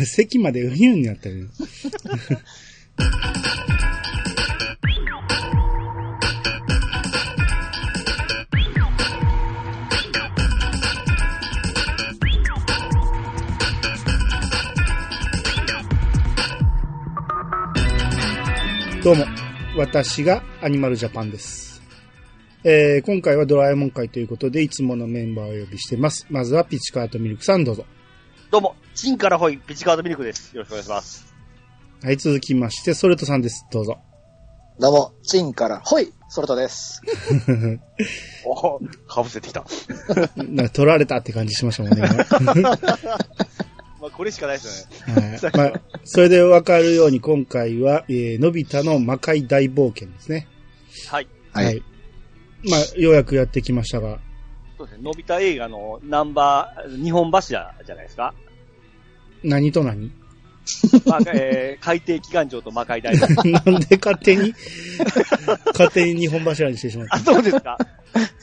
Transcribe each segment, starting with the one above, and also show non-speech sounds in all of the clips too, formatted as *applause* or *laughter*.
*laughs* 席までうひゅんになったよ。どうも、私がアニマルジャパンです。えー、今回はドラえもん会ということで、いつものメンバーをお呼びしてます。まずはピチカートミルクさんどうぞ。どうも、チンからホイ、ピチカードミルクです。よろしくお願いします。はい、続きまして、ソレトさんです。どうぞ。どうも、チンから、ほい、ソルトです。お *laughs* お、かぶせてきた。*laughs* なんか取られたって感じしましたもんね。今 *laughs* まあ、これしかないですよね。はい。まあ、それでわかるように今回は、えー、のび太の魔界大冒険ですね。はい。はい。まあ、ようやくやってきましたが、そうですね。のび太映画のナンバー、日本柱じゃないですか。何と何？まあ、えー、海底機関長と魔界大王。*laughs* なんで勝手に、*laughs* 勝手に日本柱にしてしまっあ、た。そうですか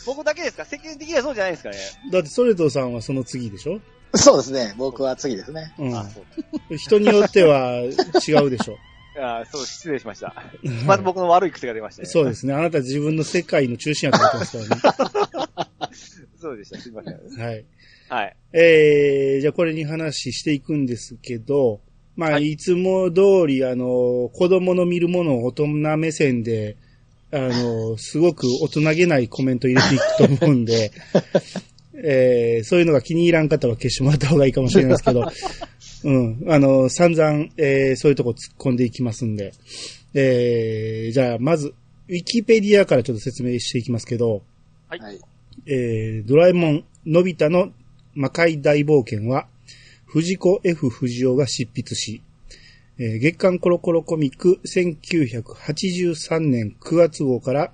僕だけですか？世間的にはそうじゃないですかね。だってソレトさんはその次でしょ？そうですね、僕は次ですね。うんあ、。そう。人によっては違うでしょ？*laughs* あそう、失礼しました。まず僕の悪い癖が出ましたね。そうですね。あなた自分の世界の中心やと思ってますからそうでした。すいません。ね。はい。はい。えー、じゃあこれに話していくんですけど、まあ、、はいつも通り、あの、子供の見るものを大人目線で、あの、*laughs* すごく大人げないコメント入れていくと思うんで、*laughs* えー、そういうのが気に入らん方は消してもらった方がいいかもしれないですけど、*laughs* うん、あの、散々、えー、そういうとこ突っ込んでいきますんで、えー、じゃあ、まず、ウィキペディアからちょっと説明していきますけど、はいはい。えー、ドラえもん、のび太の魔界大冒険は、藤子 F 不二雄が執筆し、えー月刊コロコロコミック1983年9月号から、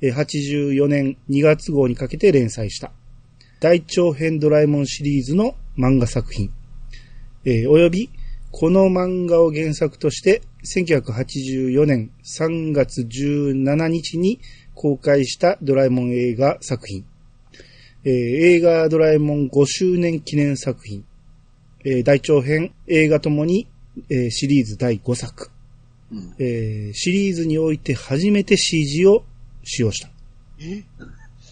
えー84年2月号にかけて連載した、大長編ドラえもんシリーズの漫画作品、えーおよび、この漫画を原作として、1984年3月17日に公開したドラえもん映画作品、えー映画ドラえもん5周年記念作品、えー大長編映画ともに、えーシリーズ第5作、うん。えーシリーズにおいて初めて CG を使用した。え？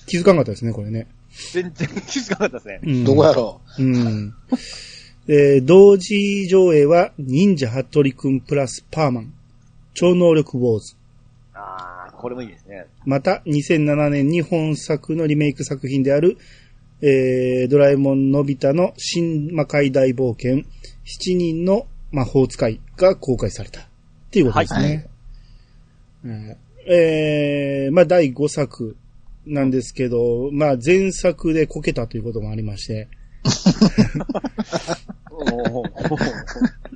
気づかなかったですね、これね。全然気づかなかったですね。うんどこやろう？ん。えー同時上映は、忍者ハットリくんプラスパーマン、超能力ウォーズ。ああ、これもいいですね。また、2007年に本作のリメイク作品である、えー、ドラえもんのび太の新魔界大冒険、7人の魔法使いが公開された。っていうことですね。はいうんえー、まあ、第5作なんですけど、まあ、前作でこけたということもありまして、*laughs*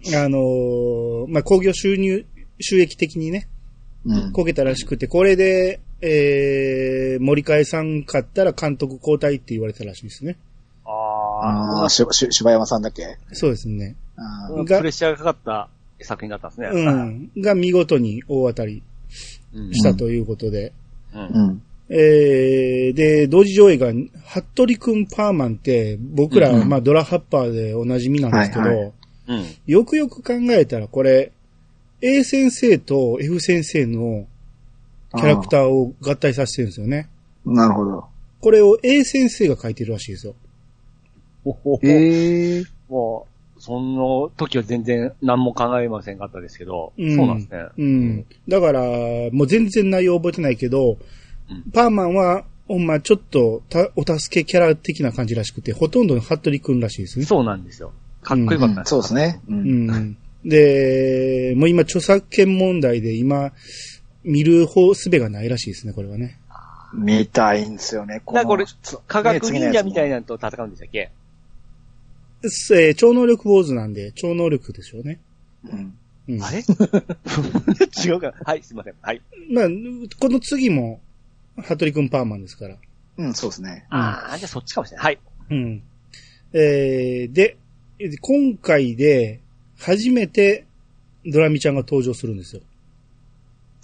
*laughs* あのーまあ、工業収入、収益的にね。こけたらしくて、これで、えー、森替さん買ったら監督交代って言われたらしいですね。ああし、し、柴山さんだっけ？そうですね。あプがレッシャーがかかった作品だったんですね。うん。が見事に大当たりうんしたということで。う。んん。えー、で、同時上映が、服部くんパーマンって、僕ら、うんまあドラハッパーでおなじみなんですけど、はいはうん。よくよく考えたらこれ、A 先生と F 先生のキャラクターを合体させてるんですよね。なるほど。これを A 先生が書いてるらしいですよ。ほほほええもう、その時は全然何も考えませんかったですけど、うんそうなんですね。うん。だから、もう全然内容覚えてないけど、うんパーマンは、ほんまちょっとたお助けキャラ的な感じらしくて、ほとんどの服部くんらしいですね。そうなんですよ。かっこよかったんですそうですね。う。うんん。で、もう今著作権問題で今、見る方すべがないらしいですね、これはね。見たいんですよね。だからこれつ科学忍者みたいな。なのと戦うんでしたっけ？すえー超能力ウォーズなんで、超能力でしょうね。うん。うん。あれ？*laughs* 違うか。はい、すいません。はい。まあ、この次も、服部くんパーマンですから。うん、そうですね。ああ、じゃあそっちかもしれない。はい。うん。えー、で、今回で、初めて、ドラミちゃんが登場するんですよ。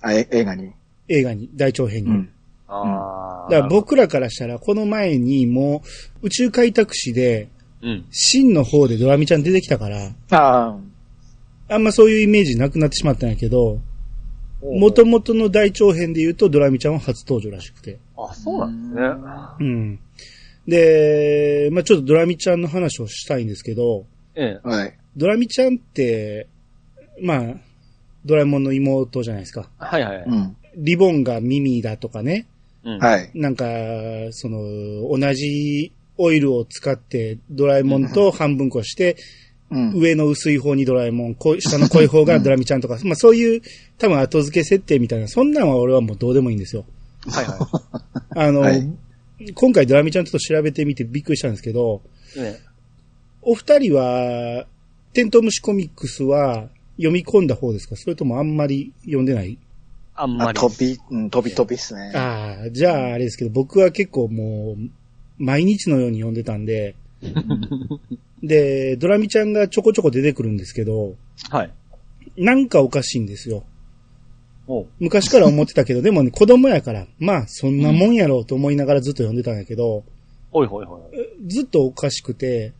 あ、え映画に？映画に、大長編に。うん。ああ。だから僕らからしたら、この前にもう、宇宙開拓史で、うん。真の方でドラミちゃん出てきたから、ああ、あんまそういうイメージなくなってしまったんやけど、元々の大長編で言うとドラミちゃんは初登場らしくて。あ、そうなんですね。うん。で、まあちょっとドラミちゃんの話をしたいんですけど、ええ。はい。ドラミちゃんって、まあ、ドラえもんの妹じゃないですか。はいはい。うん。リボンが耳だとかね。うん。はい。なんか、その、同じオイルを使ってドラえもんと半分こして、うん。上の薄い方にドラえもん、こ下の濃い方がドラミちゃんとか、まあそういう多分後付け設定みたいな、そんなんは俺はもうどうでもいいんですよ。はいは *laughs* あの、はい今回ドラミちゃんちょっと調べてみてびっくりしたんですけど、い。ねお二人は、テントウムシコミックスは読み込んだ方ですか？それともあんまり読んでない？あ、あんまり。飛び、うん、飛び飛びっすね。ああ、じゃああれですけど、僕は結構もう、毎日のように読んでたんで、*laughs* で、ドラミちゃんがちょこちょこ出てくるんですけど、はい。なんかおかしいんですよ。おう昔から思ってたけど、でもね、子供やから、まあ、そんなもんやろうと思いながらずっと読んでたんやけど、ほいほいほい。ずっとおかしくて、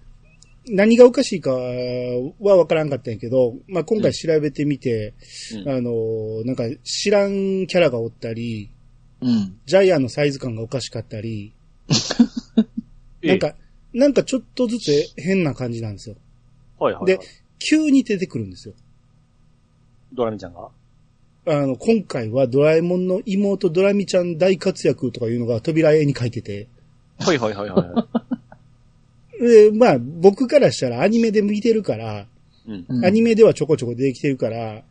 何がおかしいかはわからんかったんやけど、まあ、今回調べてみて、うんあの、なんか知らんキャラがおったり、うん。ジャイアンのサイズ感がおかしかったり、*laughs* なんか、なんかちょっとずつ変な感じなんですよ。はいはいはい。で、急に出てくるんですよ。ドラミちゃんが？あの、今回はドラえもんの妹ドラミちゃん大活躍とかいうのが扉絵に書いてて、はいはいはいはい。*laughs* で、まあ、僕からしたらアニメで見てるから、うん。うんアニメではちょこちょこ出てきてるから、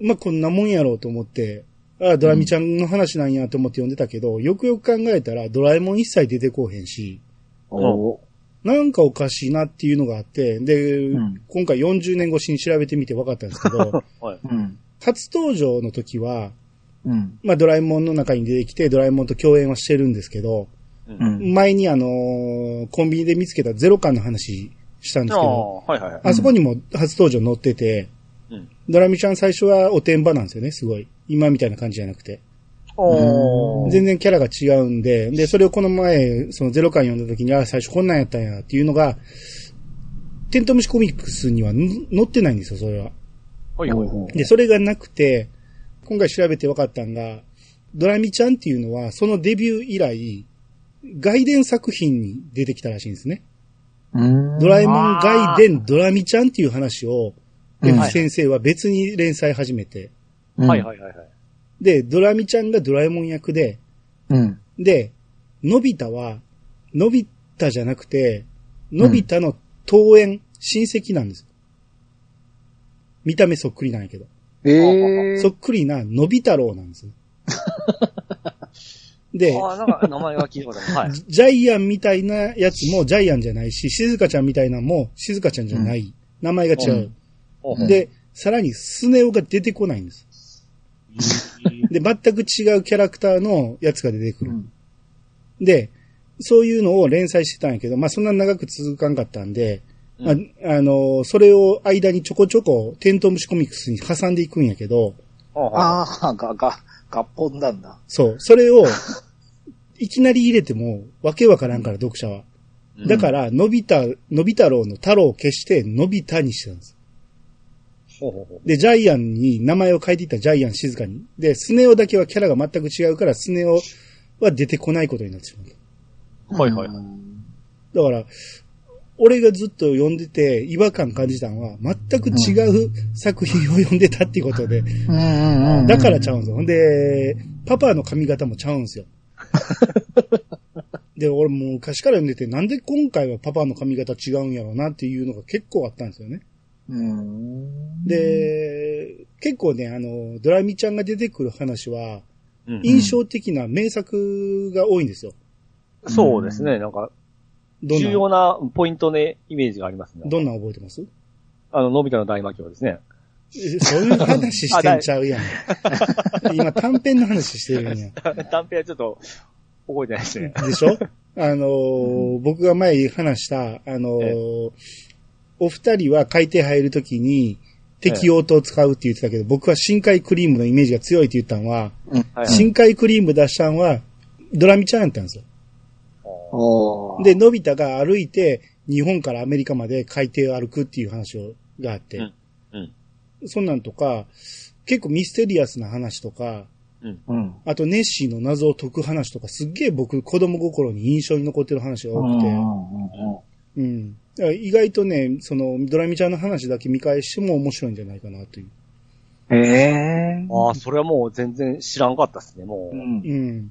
まあ、こんなもんやろうと思って、ああ、ドラミちゃんの話なんやと思って読んでたけど、よくよく考えたらドラえもん一切出てこうへんし、なんかおかしいなっていうのがあって、で、ん今回40年越しに調べてみて分かったんですけど。*laughs* 初登場の時は、うん。まあ、ドラえもんの中に出てきて、ドラえもんと共演はしてるんですけど、う。うんん。前にあのーコンビニで見つけたゼロ感の話したんですあけど、あ、はいはいはい。あそこにも初登場載ってて、うん。ドラミちゃん最初はおてんばなんですよね、すごい。今みたいな感じじゃなくて。全然キャラが違うんで、で、それをこの前、そのゼロ感読んだ時に、あ、最初こんなんやったんやっていうのが、テントウムシコミックスにはん載ってないんですよ、それは。はいはいはい。で、それがなくて、今回調べて分かったんが、ドラミちゃんっていうのは、そのデビュー以来、外伝作品に出てきたらしいんですね。うん。ドラえもん外伝ドラミちゃんっていう話を、うん F 先生は別に連載始めて、はいはいはいはい。で、ドラミちゃんがドラえもん役で、うん。で、のび太は、のび太じゃなくて、のび太の遠縁、親戚なんです。見た目そっくりなんやけど。ええそっくりなのび太郎なんです。*laughs* で、ああ、なんか名前は聞いたことある。はい。*laughs* ジャイアンみたいなやつもジャイアンじゃないし、静香ちゃんみたいなのも静香ちゃんじゃない。名前が違う。ほうほう、で、さらにスネ夫が出てこないんです。で、全く違うキャラクターのやつが出てくる。うん。で、そういうのを連載してたんやけど、まあそんな長く続かんかったんで、うんああの、それを間にちょこちょこテントウムシコミックスに挟んでいくんやけど、ああ、が、が、合本なんだ。そう、それを、*laughs* いきなり入れても、わけわからんから、読者は。うんだから、のび太、のび太郎の太郎を消して、のび太にしてたんです。ほうほうほで、ジャイアンに名前を変えていったジャイアン静かに。で、スネ夫だけはキャラが全く違うから、スネ夫は出てこないことになってしまう。う。はいはいはい。だから、俺がずっと読んでて違和感感じたのは、全く違う作品を読んでたっていうことで、うんうんうん。だからちゃうんですよ。ほんで、パパの髪型もちゃうんですよ。*laughs* で、俺もう昔から読んでて、なんで今回はパパの髪型違うんやろうなっていうのが結構あったんですよね。うん。で、結構ね、あの、ドラミちゃんが出てくる話は、うん印象的な名作が多いんですよ。そうですね。なんか、重要な、なポイントね、イメージがありますね。どんなん覚えてます？あの、のび太の大魔教ですね。えそういう話してんちゃうやん。今短編の話してるんや。短編はちょっと、覚えてないですね。でしょ？あのー僕が前話した、あのーえお二人は海底入るときに適応と使うって言ってたけど、僕は深海クリームのイメージが強いって言ったのは、はい。深海クリーム出したのはドラミちゃんやったんですよ。で、のび太が歩いて日本からアメリカまで海底を歩くっていう話をがあって、うん。そんなんとか、結構ミステリアスな話とか、うん。あとネッシーの謎を解く話とか、すっげえ僕子供心に印象に残ってる話が多くて、うん。だから意外とね、その、ドラミちゃんの話だけ見返しても面白いんじゃないかなという。へえ。ああ、それはもう全然知らんかったですね、もう。うんうん。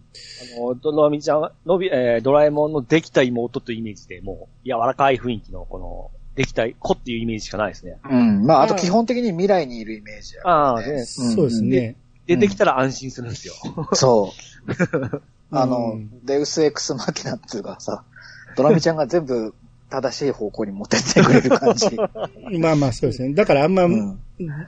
あの、ドラミちゃん、のび、えードラえもんのできた妹というイメージで、もう、柔らかい雰囲気の、この、できた子っていうイメージしかないですね。うん。まあ、あと基本的に未来にいるイメージやからああ、ね。そうですね。で、できたら安心するんですよ。そう。*laughs* あの、うんデウスエクスマキナっていうかさ、ドラミちゃんが全部正しい方向に持ってってくれる感じ。*laughs* まあまあそうですね。だからあんま、うん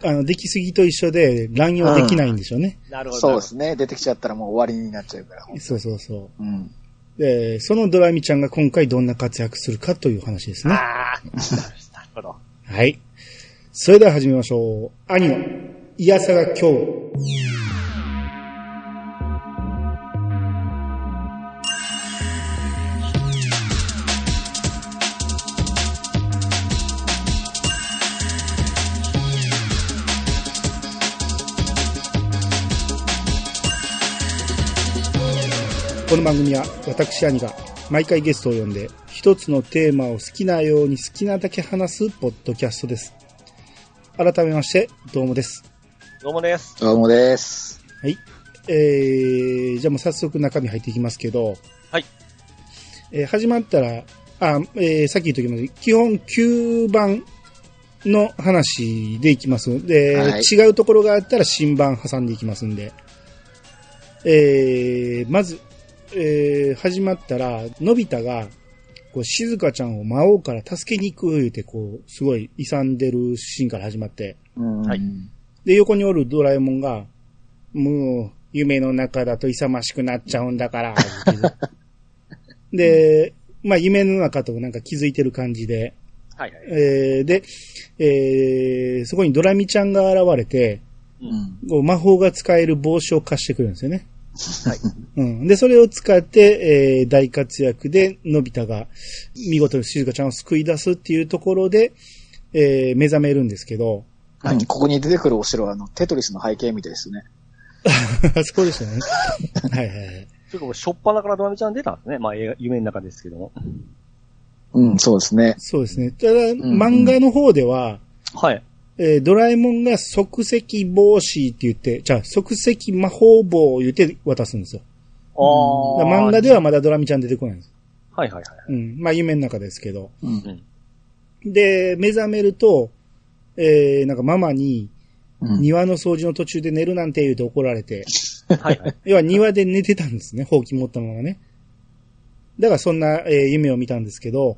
あの、できすぎと一緒で乱用できないんでしょうね。なるほど。そうですね。出てきちゃったらもう終わりになっちゃうから。そうそうそうん。う。で、そのドラミちゃんが今回どんな活躍するかという話ですね。ああ、*laughs* なるほど。はい。それでは始めましょう。兄の、いやさが今日。この番組は私兄が毎回ゲストを呼んで一つのテーマを好きなように好きなだけ話すポッドキャストです。改めまして、どうもです。どうもです。どうもです。はい。えー、じゃあもう早速中身入っていきますけど、はい。えー始まったら、あ、えーさっき言っときます基本9番の話でいきます。で、はい違うところがあったら新版挟んでいきますんで。えー、まず、えー始まったら、のび太が、こう、静香ちゃんを魔王から助けに行く言うて、こう、すごい勇んでるシーンから始まって、うんはいで、横におるドラえもんが、もう、夢の中だと勇ましくなっちゃうんだから、*laughs* で、まあ、夢の中となんか気づいてる感じで、はいはい。えーで、えーそこにドラミちゃんが現れて、うん。こう魔法が使える帽子を貸してくるんですよね。はい。うん。で、それを使って、えー大活躍で、のび太が見事に静香ちゃんを救い出すっていうところで、えー目覚めるんですけど、はいここに出てくるお城は、あの、テトリスの背景みたいですね。*laughs* そうでしたね。はいはいはい。それかもう、しょっぱなからドラミちゃん出たんですね。まあ、映画夢の中ですけども。うん、そうですね。そうですね。ただ、ん漫画の方では、はい。えードラえもんが即席帽子って言って、じゃあ即席魔法棒を言って渡すんですよ。ああ。漫画ではまだドラミちゃん出てこないんです。はいはいはい。うん。まあ夢の中ですけど。うん。で、目覚めると、えー、なんかママに、うん。庭の掃除の途中で寝るなんて言うて怒られて、*laughs* はいはい。要は庭で寝てたんですね、ほうき持ったままね。だからそんな、えー夢を見たんですけど、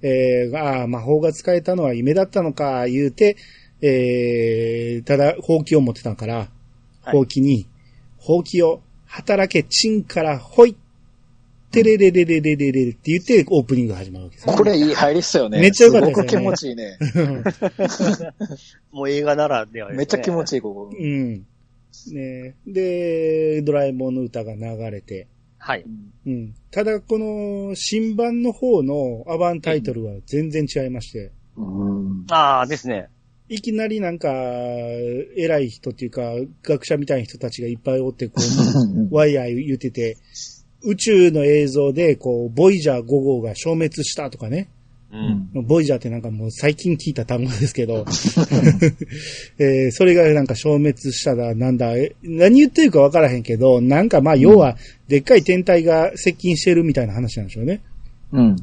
えー、ああ、魔法が使えたのは夢だったのか、言うて、えー、ただ、ほうきを持ってたから、はいほうきに、ほうきを働け、チンからほい、てれれれれれれれって言ってオープニングが始まるわけですね。これいい入りっすよね。めっちゃ良かったですよねすごく気持ちいいね。もう映画ならではですね。めっちゃ気持ちいい、ここ。うん。ねで、ドラえもんの歌が流れて、はい。うん。ただ、この、新版の方のアバンタイトルは全然違いまして、うん。ああ、ですね。いきなりなんか、偉い人っていうか、学者みたいな人たちがいっぱいおって、こう、ワイヤー言ってて、宇宙の映像で、こう、ボイジャー5号が消滅したとかね。うん。ボイジャーってなんかもう最近聞いた単語ですけど、*laughs* えーそれがなんか消滅しただ、なんだ、え何言ってるかわからへんけど、なんかまあ要は、でっかい天体が接近してるみたいな話なんでしょうね。うん。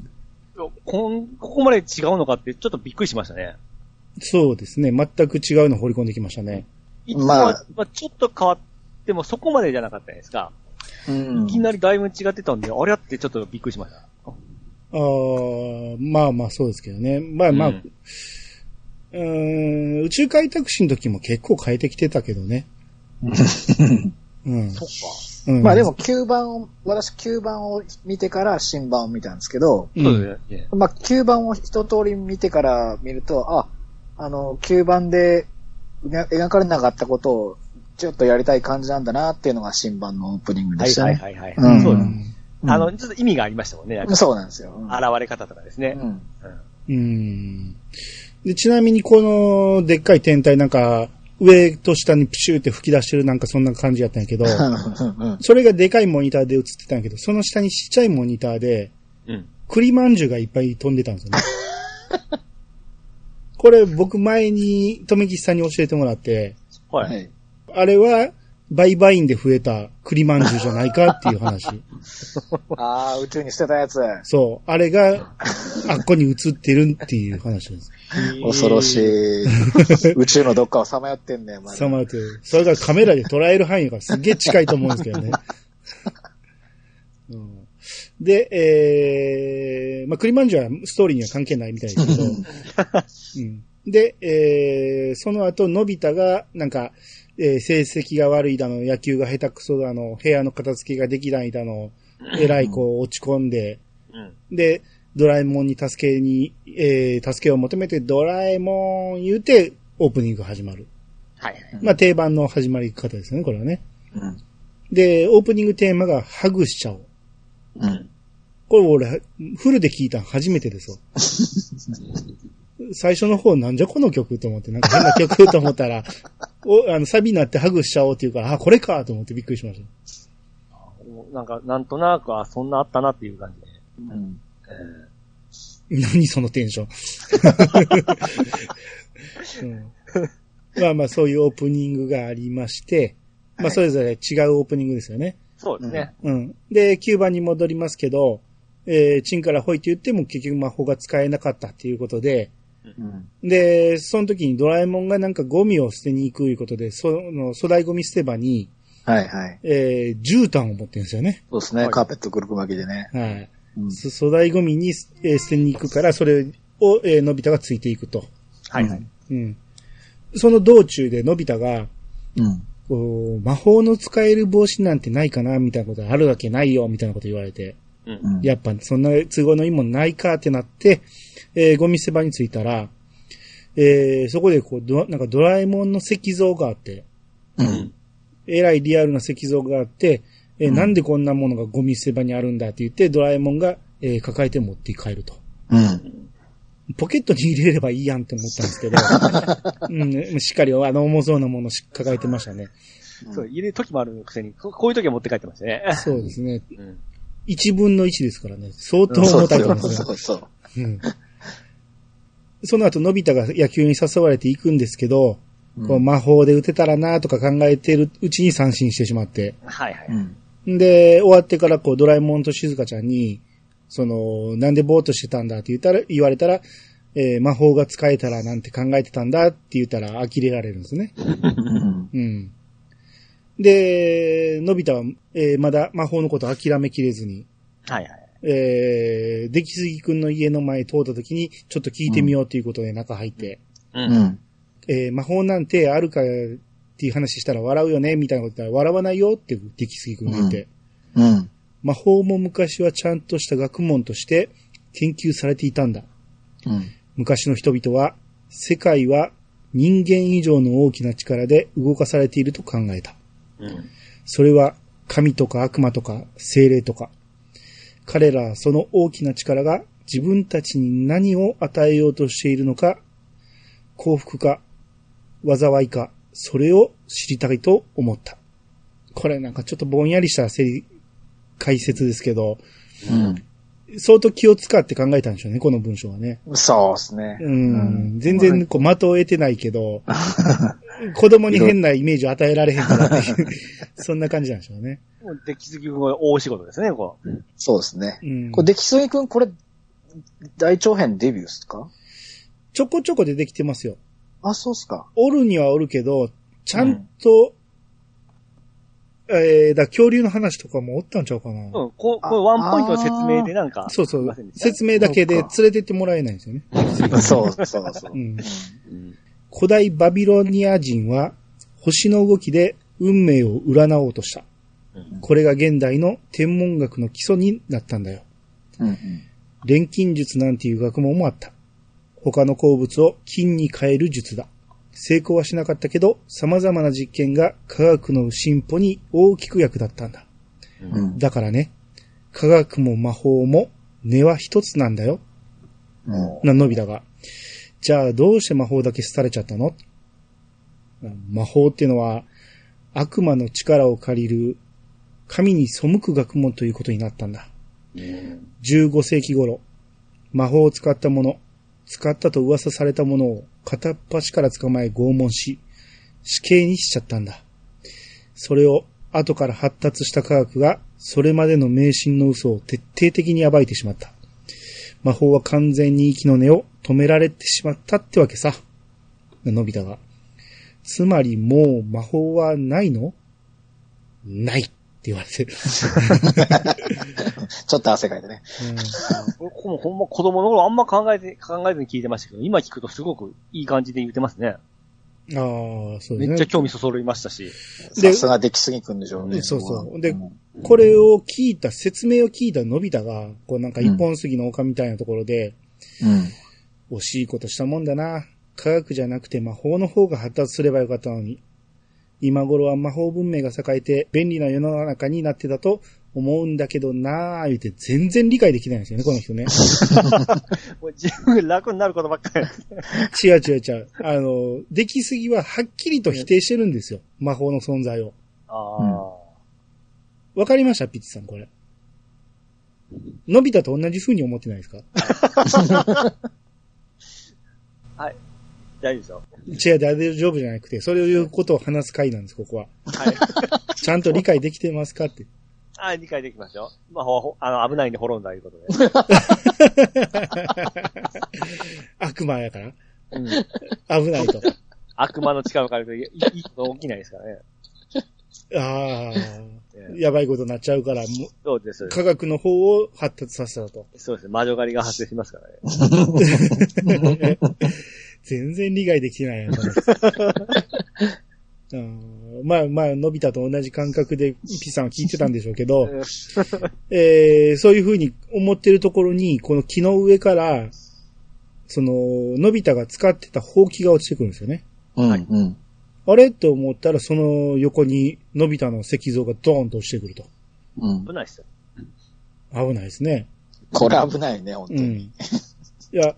こん、ここまで違うのかってちょっとびっくりしましたね。そうですね。全く違うの放り込んできましたね。いつもは、まあまあ、ちょっと変わってもそこまでじゃなかったですか。うんいきなりだいぶ違ってたんで、あれやってちょっとびっくりしました。あーまあまあそうですけどね。まあまあ、ううんーん宇宙開拓史の時も結構変えてきてたけどね。うん。そっか。うんまあでも9番を、私9番を見てから新版を見たんですけど、うん。まあ9番を一通り見てから見ると、あ、あの、9番で描描かれなかったことをちょっとやりたい感じなんだなっていうのが新版のオープニングはいでしたね。はいはいはい。うんそうです。うんあの、ちょっと意味がありましたもんね。そうなんですよ。うん現れ方とかですね。うん。うん。で、ちなみにこのでっかい天体なんか、上と下にプシューって吹き出してるなんかそんな感じやったんやけど、うんそれがでかいモニターで映ってたんやけど、その下にちっちゃいモニターで、うん。栗まんじゅうがいっぱい飛んでたんですよね。*laughs* これ僕前に、とめきちさんに教えてもらって、は。はいい。あれは、売買員で増えた栗まんじゅうじゃないかっていう話。*laughs* ああ、宇宙に捨てたやつ。そう。あれが、あっこに映ってるっていう話です。*laughs* 恐ろしい。*laughs* 宇宙のどっかをさまよってんねん、さまよってる。それがカメラで捉える範囲がすっげえ近いと思うんですけどね。うん、で、えー、まあ、栗まんじゅうはストーリーには関係ないみたいですけど、*laughs* うん、で、えー、その後、のび太が、なんか、えー成績が悪いだの、野球が下手くそだの、部屋の片付けができないだの、えらいこう落ち込んで、うん。で、ドラえもんに助けに、えー、助けを求めてドラえもん言うて、オープニング始まる。はいはい。まあ定番の始まり方ですね、これはね。うん。で、オープニングテーマがハグしちゃおう。うん。これ俺、フルで聞いたの初めてですよ。最初の方なんじゃこの曲と思って、なんか変な曲と思ったら、*laughs* おあのサビになってハグしちゃおうって言うから、あ、これかと思ってびっくりしました。なんか、なんとなく、あ、そんなあったなっていう感じで。うん。え何そのテンション、*laughs* うんまあまあそういうオープニングがありまして、まあそれぞれ違うオープニングですよね。ーそうですね。うん。で、9番に戻りますけど、えー、チンからホイって言っても結局魔法が使えなかったっていうことで、うん。で、その時にドラえもんがなんかゴミを捨てに行くいうことで、その粗大ゴミ捨て場に、はいはい。えー、絨毯を持ってるんですよね。そうですね。カーペットくるく巻きでね。はい。うんそ粗大ゴミに、えー捨てに行くから、それを、えーのび太がついていくと。はいはい。うん。その道中でのび太が、うん。こう、魔法の使える帽子なんてないかなみたいなことあるわけないよ、みたいなこと言われて。やっぱそんな都合のいいもんないかってなって、えーゴミ捨て場に着いたら、えーそこでこうドラ、なんかドラえもんの石像があって、うん。えらいリアルな石像があって、えーうんなんでこんなものがゴミ捨て場にあるんだって言って、ドラえもんが、えー抱えて持って帰ると。うん。ポケットに入れればいいやんって思ったんですけど、*laughs* うん、しっかりあの重そうなものを抱えてましたね。そう、入れる時もあるくせに、ここういう時は持って帰ってましたね。そうですね。うん。1分の1ですからね。相当重たいと思いますね。そうそうそう。うんその後、のび太が野球に誘われていくんですけど、こう魔法で打てたらなとか考えてるうちに三振してしまって。はいはい。うん。で、終わってからこうドラえもんと静香ちゃんに、その、なんでぼーっとしてたんだって言ったら、言われたら、えー魔法が使えたらなんて考えてたんだって言ったら呆れられるんですね。*laughs* うん。うん。で、のび太は、えーまだ魔法のこと諦めきれずに、はいはい。えー、出来すぎくんの家の前通った時に、ちょっと聞いてみようということで中入って、う。うんん。えー魔法なんてあるかっていう話したら笑うよねみたいなこと言ったら笑わないよって出来すぎくんが言って、うん。魔法も昔はちゃんとした学問として研究されていたんだ。うん。昔の人々は、世界は人間以上の大きな力で動かされていると考えた。うん。それは神とか悪魔とか精霊とか。彼らはその大きな力が自分たちに何を与えようとしているのか、幸福か、災いか、それを知りたいと思った。これなんかちょっとぼんやりした解説ですけど、うん。相当気を使って考えたんでしょうね、この文章はね。そうですね。うん、全然こう的を得てないけど、*laughs* *laughs* 子供に変なイメージを与えられへんからっていう、*laughs* そんな感じなんでしょうね。もう出来すぎくんは大仕事ですね、ここ。そうですね。うん、これ、出来すぎくん、これ、大長編デビューですか？ちょこちょこ出てきてますよ。あ、そうっすか。おるにはおるけど、ちゃんと、えー、だ恐竜の話とかもおったんちゃうかな。うん、ここれワンポイントの説明でなんか。そうそう説明だけで連れてってもらえないんですよね。そうそうそう。うんうんうん。古代バビロニア人は星の動きで運命を占おうとした。うんこれが現代の天文学の基礎になったんだよ。うん錬金術なんていう学問もあった。他の鉱物を金に変える術だ。成功はしなかったけど、様々な実験が科学の進歩に大きく役立ったんだ。うんうんだからね、科学も魔法も根は一つなんだよ。うんな、のび太が。じゃあどうして魔法だけ廃れちゃったの？魔法っていうのは悪魔の力を借りる神に背く学問ということになったんだ。15世紀頃、魔法を使ったもの、使ったと噂されたものを片っ端から捕まえ拷問し、死刑にしちゃったんだ。それを後から発達した科学がそれまでの迷信の嘘を徹底的に暴いてしまった。魔法は完全に息の根を止められてしまったってわけさ。のび太が。つまりもう魔法はないの？ないって言われてる。*laughs* ちょっと汗かいてね。これほんほんま子供の頃あんま考えて、考えずに聞いてましたけど、今聞くとすごくいい感じで言ってますね。うん、ああ、そうですね。めっちゃ興味そそりましたし。さすが出来すぎくんでしょうね。そうそうでんこれを聞いた、説明を聞いたのび太が、こうなんか一本杉の丘みたいなところで、うん。惜しいことしたもんだな。科学じゃなくて魔法の方が発達すればよかったのに。今頃は魔法文明が栄えて便利な世の中になってたと思うんだけどなぁ、言うて全然理解できないんですよね、この人ね。*laughs* もう自分が楽になることばっかり。違う違う違う。あの、出来すぎははっきりと否定してるんですよ。魔法の存在を。ああ。わかりましたピッチさん、これ。のび太と同じ風に思ってないですか？*laughs* はい。大丈夫で。違う、大丈夫じゃなくて、そういうことを話す回なんです、ここは。はい。*laughs* ちゃんと理解できてますかって。はい、理解できますよ。まあ、ほほあの、危ないんで滅んだいうことで。*laughs* 悪魔やからうん。危ないと。悪魔の力を借りるといいいいこと起きないですからね。ああ、ええやばいことになっちゃうから、もそうです、そううです。科学の方を発達させたと。そうです。魔女狩りが発生しますからね。*laughs* 全然理解できてないうんまあまあ、のび太と同じ感覚でピさんは聞いてたんでしょうけど、えーそういうふうに思ってるところに、この木の上から、その、のび太が使ってたほうきが落ちてくるんですよね。うん。うん。あれ？と思ったら、その横に、のび太の石像がドーンと落ちてくると。うん危。ないですよ。危ないですね。これ危ないね、本当に。うん。いや、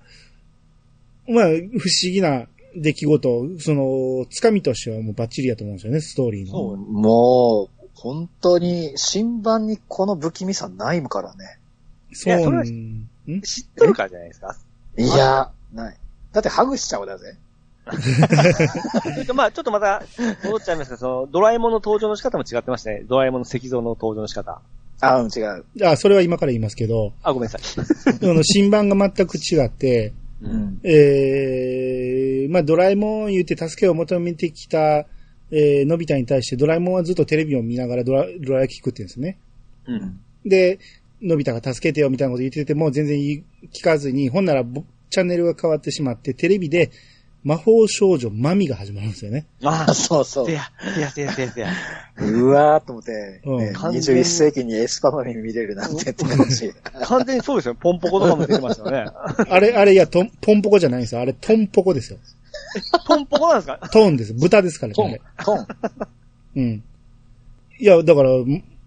まあ、不思議な出来事、その、つかみとしてはもうバッチリやと思うんですよね、ストーリーの。そうもう、本当に、新版にこの不気味さないからね。そういやそれはん知っとるからじゃないですか。いや、ない。だってハグしちゃうだぜ。*laughs* まあ、ちょっとまた、戻っちゃいますけど、その、ドラえもんの登場の仕方も違ってましたね。ドラえもんの石像の登場の仕方。あ、うん、違う。あ、それは今から言いますけど、あ、ごめんなさい。*laughs* あの新版が全く違って、う。うんん。えー、まあ、ドラえもん言って助けを求めてきた、えー、のび太に対してドラえもんはずっとテレビを見ながらドラ、ドラ焼き食ってるんですね。うん。で、のび太が助けてよみたいなこと言ってても全然聞かずに、ほんならぼチャンネルが変わってしまって、テレビで魔法少女マミが始まるんですよね。ああ、そうそうせ。や、せや、せや、せや、せや。うわーと思って、うんね完全に21世紀にエスパマミ見れるなんてって感じ。完全にそうですよ。ポンポコとかも出てましたよね。あれ、あれ、いや、トン、ポンポコじゃないんですよ。あれ、トンポコですよ。ポンポコなんですか？トーンです。豚ですからトンね。、トン。うん。いや、だから、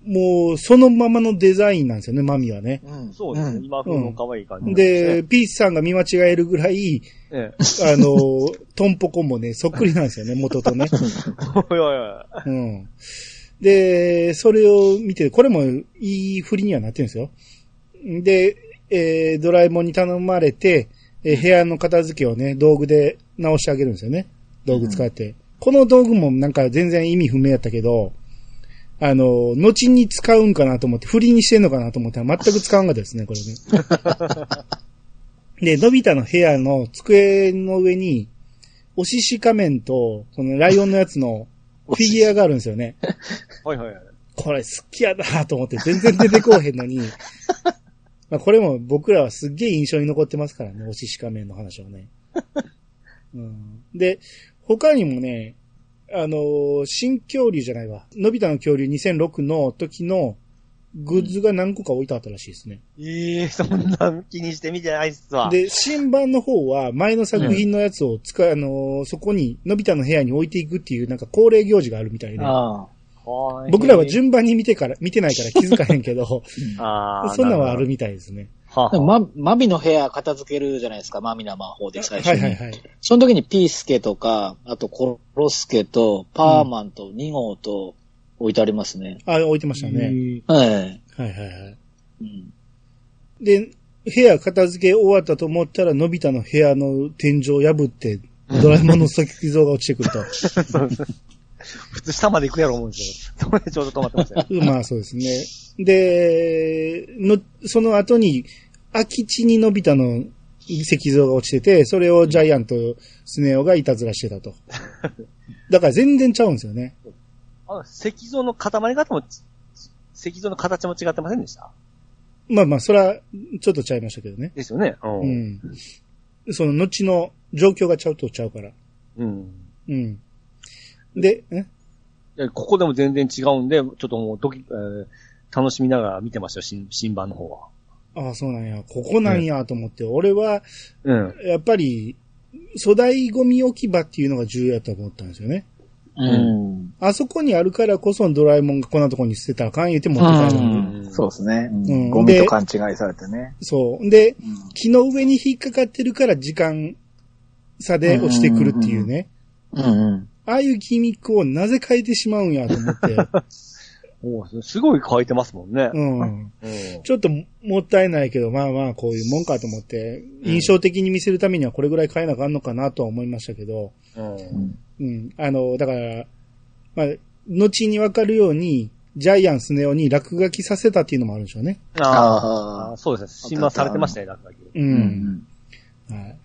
ももう、そのままのデザインなんですよね、マミはね。うんそうですね。ん今風の可愛い感じ、で、、ピースさんが見間違えるぐらい、ええ。あの、トンポコもね、そっくりなんですよね、*laughs* 元とね。おいおいおい。うん。で、それを見て、これもいい振りにはなってるんですよ。で、えードラえもんに頼まれて、えー部屋の片付けをね、道具で直してあげるんですよね。道具使って。この道具もなんか全然意味不明やったけど、あの、後に使うんかなと思って、振りにしてんのかなと思ったら全く使わんかったですね、これね。*laughs* で、のび太の部屋の机の上に、おしし仮面と、このライオンのやつのフィギュアがあるんですよね。*laughs* はいはいはい。これ好きやなと思って全然出てこうへんのに。*laughs* まあこれも僕らはすっげえ印象に残ってますからね、おしし仮面の話はね。うん、で、他にもね、あのー新恐竜じゃないわ。のび太の恐竜2006の時のグッズが何個か置いてあったらしいですね。ええそんな気にして見てないっすわ。で、新版の方は前の作品のやつを使う、あのーそこに、のび太の部屋に置いていくっていうなんか恒例行事があるみたいで、僕らは順番に見てから、見てないから気づかへんけど、*laughs* ああ。そんなんはあるなみたいですね。ほはあでもま、マミの部屋片付けるじゃないですか、マミな魔法で最初に。はいはいはい。その時にピースケとか、あとコロスケと、パーマンと2号と置いてありますね。あ、置いてましたね。はい。はいはいはい。うん。で、部屋片付け終わったと思ったら、のび太の部屋の天井を破って、ドラえもんの石像が落ちてくると。*laughs* 普通下まで行くやろ思うんですけど、それでちょうど止まってましたよ。*laughs* まあそうですね。で、の、その後に、空き地にのび太の石像が落ちてて、それをジャイアントスネ夫がいたずらしてたと。*laughs* だから全然ちゃうんですよね。あの、石像の塊方も、石像の形も違ってませんでした？まあまあ、それは、ちょっとちゃいましたけどね。ですよね。う。うんん。その後の状況がちゃうとちゃうから。うん。うん。で、え？でここでも全然違うんで、ちょっともうドキ、えー楽しみながら見てましたよ、新、新版の方は。ああ、そうなんや。ここなんやと思って、俺は、うん。やっぱり、粗大ゴミ置き場っていうのが重要だと思ったんですよね。うん。あそこにあるからこそドラえもんがこんなとこに捨てたらあかん言って持って帰る。うんそうですね。うんうんゴミと勘違いされてね。そう。で、うん木の上に引っかかってるから時間差で落ちてくるっていうね。うんうん。ああいうギミックをなぜ変えてしまうんやと思って。*laughs* おーすごい書いてますもんね。うん。うん。ちょっともったいないけど、まあまあこういうもんかと思って、印象的に見せるためにはこれぐらい変えなあかんのかなとは思いましたけど、うん。うん。あの、だから、まあ、後にわかるように、ジャイアンスネ夫に落書きさせたっていうのもあるんでしょうね。あああ、そうですね。新版されてましたね、落書き。う。あ。うんはい。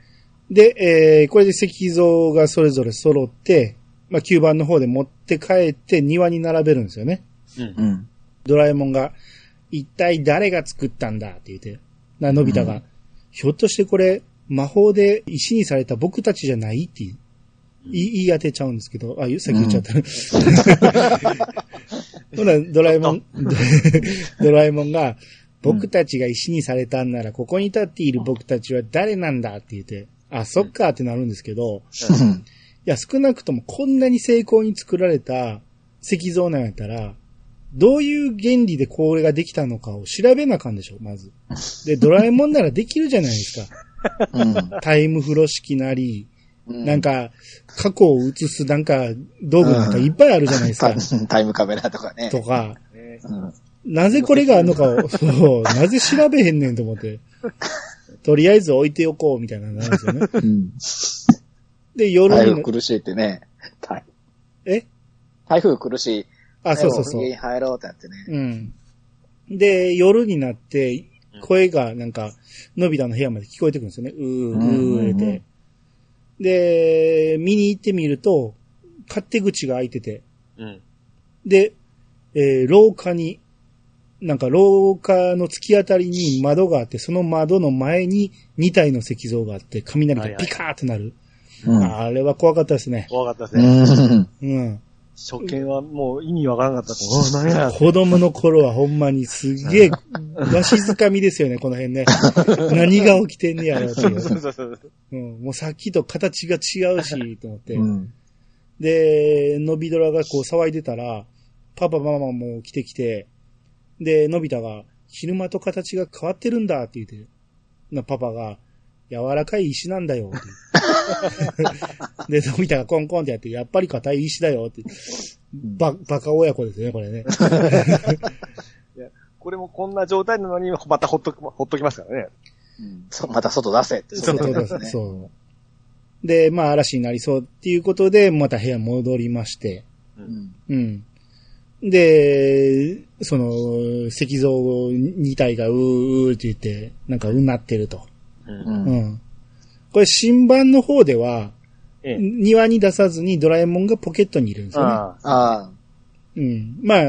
で、えー、これで石像がそれぞれ揃って、まあ、9番の方で持って帰って庭に並べるんですよね。うんうん。うん。ドラえもんが、一体誰が作ったんだって言って、な、のび太が、うんひょっとしてこれ、魔法で石にされた僕たちじゃないって言い言い当てちゃうんですけど、あ、さっき言っちゃった。*laughs* ほら、ドラえもん、*laughs* ドラえもんが、僕たちが石にされたんなら、ここに立っている僕たちは誰なんだって言って、あ、そっかってなるんですけど、いや、少なくともこんなに成功に作られた石像なんやったら、どういう原理でこれができたのかを調べなあかんでしょ、まず。*laughs* で、ドラえもんならできるじゃないですか。うん。タイムフロ式なり、うんなんか、過去を映すなんか、道具なんかいっぱいあるじゃないですか。タ *laughs* タイムカメラとかね。とか、なぜこれがあるのかを、そう、なぜ調べへんねんと思って。とりあえず置いておこうみたいなのなんですよね。うん。で、夜にな、台風苦しいってね。台え？台風苦しい。あ、そうそうそう家。に入ろうってなってね。うん。で、夜になって、声がなんか、のび太の部屋まで聞こえてくるんですよね。うー、うーって。で、見に行ってみると、勝手口が開いてて、うん。で、えー廊下に、なんか廊下の突き当たりに窓があって、その窓の前に2体の石像があって、雷がピカーってなる。うん。あれは怖かったですね。怖かったですね。うん。うん。初見はもう意味わからなかったと思う。何や。子供の頃はほんまにすげえ、*laughs* わしづかみですよね、この辺ね。何が起きてんねやろうっていう。そうそうそう。うん、もうさっきと形が違うし、*laughs* と思って。うん。で、のびドラがこう騒いでたら、パパママも来てきて、で、のび太が、昼間と形が変わってるんだって言って、なパパが、柔らかい石なんだよって。で、のび太がコンコンってやって、やっぱり硬い石だよって。ば、バカ親子ですね、これね。*laughs* これもこんな状態なのに、またほっとく、ほっときますからね。うんそうまた外出せって。そうそうですね。そうそう。で、まあ嵐になりそうっていうことで、また部屋戻りまして、うん。うん。で、その、石像2体がうーうーって言って、なんかうなってると。う。うん。うんん。これ新版の方では、ええ。庭に出さずにドラえもんがポケットにいるんですよね。ああ。ああ。うん。まあ、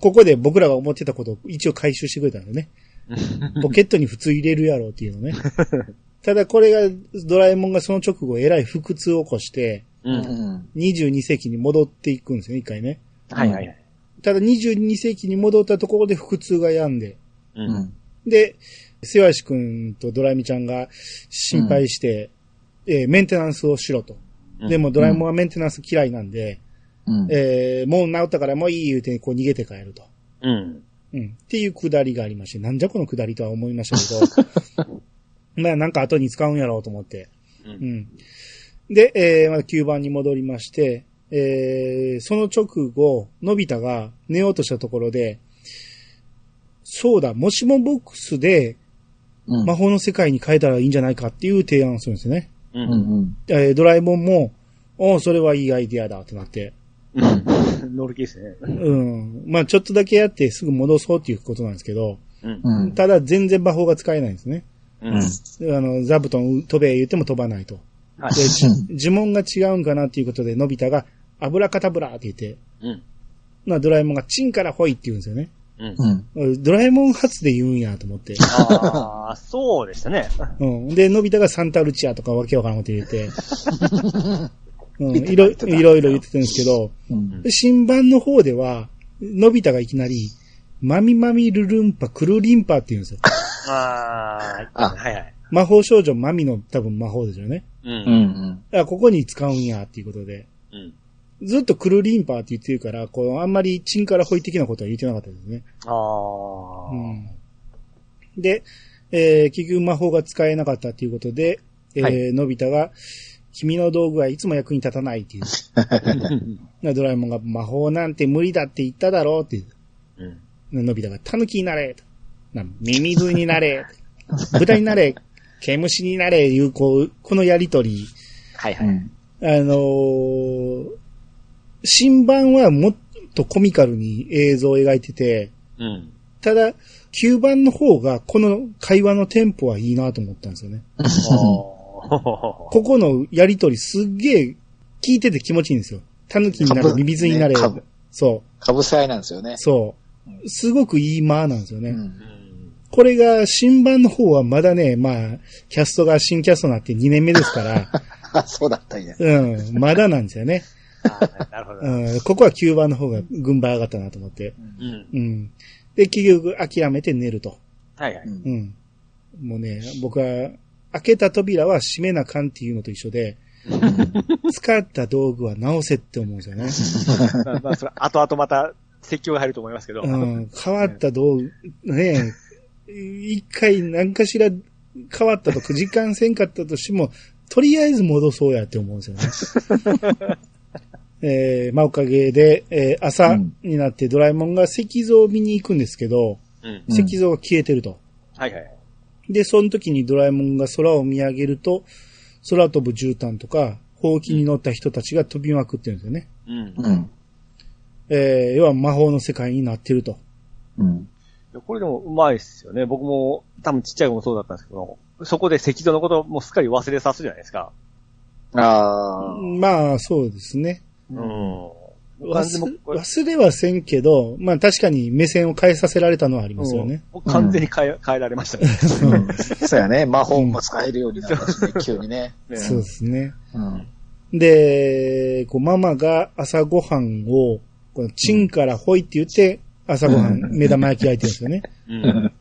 ここで僕らが思ってたことを一応回収してくれたんでね。*laughs* ポケットに普通入れるやろうっていうのね。ただこれが、ドラえもんがその直後えらい腹痛を起こして、う。うんん。22世紀に戻っていくんですよね、一回ね。はいはいはい。ただ22世紀に戻ったところで腹痛が病んで、う。うんん。で、せわしくんとドラえみちゃんが心配して、えーメンテナンスをしろと。うんでもドラえもんはメンテナンス嫌いなんで、うん。えーもう治ったからもういい言うてこう逃げて帰ると。うん。うん。っていうくだりがありまして、なんじゃこのくだりとは思いましたけど、*laughs* まあなんか後に使うんやろうと思って。う。うんん。で、えー、また9番に戻りまして、えー、その直後、のび太が寝ようとしたところで、そうだ、もしもボックスでうん。魔法の世界に変えたらいいんじゃないかっていう提案をするんですよね。う。うんんうん。えードラえもんも、おうそれはいいアイディアだってなって。うん。乗る気ですね。うん。まあちょっとだけやってすぐ戻そうっていうことなんですけど、うん。うん。ただ全然魔法が使えないんですね。うん。あの、座布団飛べ言っても飛ばないと。はい。で、じ呪文が違うんかなっていうことで、のび太が、油かたぶらって言って、うん。まあドラえもんがチンからほいって言うんですよね。うん。うん。ドラえもん発で言うんやと思って。ああ、そうでしたね。うん。で、のび太がサンタルチアとかわけわからんこと言って、*laughs* うん、いろいろいろ言ってたんですけど、うん。新版の方では、のび太がいきなり、マミマミルルンパ、クルリンパって言うんですよ。ああ、あはいはい。魔法少女マミの多分魔法ですよね。う。うんん。だからここに使うんやっていうことで。うん。ずっとクルリンパーって言ってるから、こう、あんまりチンからホイ的なことは言ってなかったですね。ああ。うん。で、えー、結局魔法が使えなかったっていうことで、えーはのび太が、君の道具はいつも役に立たないっていう。*laughs* ドラえもんが魔法なんて無理だって言っただろうっていう。うん。のび太が狸になれと。なミミズになれ。豚になれ。毛虫になれ。いう、こう、このやりとり。はいはい。うん。あのー新版はもっとコミカルに映像を描いてて、うん。ただ、9番の方がこの会話のテンポはいいなと思ったんですよね。ここのやりとりすっげえ聞いてて気持ちいいんですよ。狸になれ、ミミズになれね。そかぶせ合いなんですよねう、。そう。すごくいい間なんですよね。うん。うんこれが新版の方はまだね、まあ、キャストが新キャストになって2年目ですから、あ、*laughs* そうだったんや。うん、まだなんですよね。なるほど。*laughs* うん、ここは9番の方が軍配上がったなと思って。うん。うん。で、結局諦めて寝ると。はいはい。うんうん。もうね、僕は、開けた扉は閉めなかんっていうのと一緒で、*laughs* 使った道具は直せって思うんですよね。*laughs* まあ、まあ、それ、後々また、説教が入ると思いますけど。うん。変わった道具、ね一回何かしら変わったとか、時間せんかったとしても、とりあえず戻そうやって思うんですよね。えー、まあおかげで、えー朝になってドラえもんが石像を見に行くんですけど、うん。うん石像が消えてると。はいはい。で、その時にドラえもんが空を見上げると、空飛ぶ絨毯とか、ほうきに乗った人たちが飛びまくってるんですよね。うん。うん。えー、要は魔法の世界になってると。うん。これでもうまいっすよね。僕も多分ちっちゃい頃もそうだったんですけど、そこで赤道のことをもうすっかり忘れさすじゃないですか。ああ。まあ、そうですね。うん。忘忘れはせんけど、まあ確かに目線を変えさせられたのはありますよね。うん完全に変え、変えられましたね。うんそうやね。魔法も使えるようになったしね、急にね。ね *laughs* そうですね。うん。で、こうママが朝ごはんを、このチンからホイって言って、朝ごはん、目玉焼き焼いてるんですよね。うん。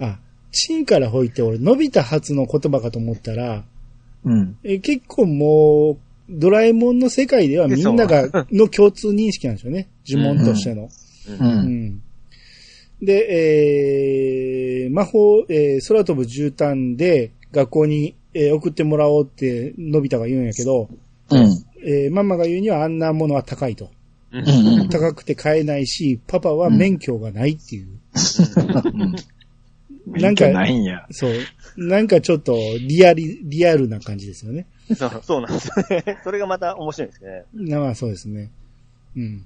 あ、チンからホイって俺、伸びた発の言葉かと思ったら、うん。え結構もう、ドラえもんの世界ではみんなが、*laughs* の共通認識なんですよね。呪文としての。う。うんん。で、えー、魔法、えー、空飛ぶ絨毯で学校に、えー送ってもらおうって、のび太が言うんやけど、うん。えーママが言うにはあんなものは高いと。高くて買えないし、パパは免許がないっていう。なんか、ないんや。そう。なんかちょっとリアリ、リアルな感じですよね。そう、そうなんですよね。*laughs* それがまた面白いですね。なまあそうですね。うん。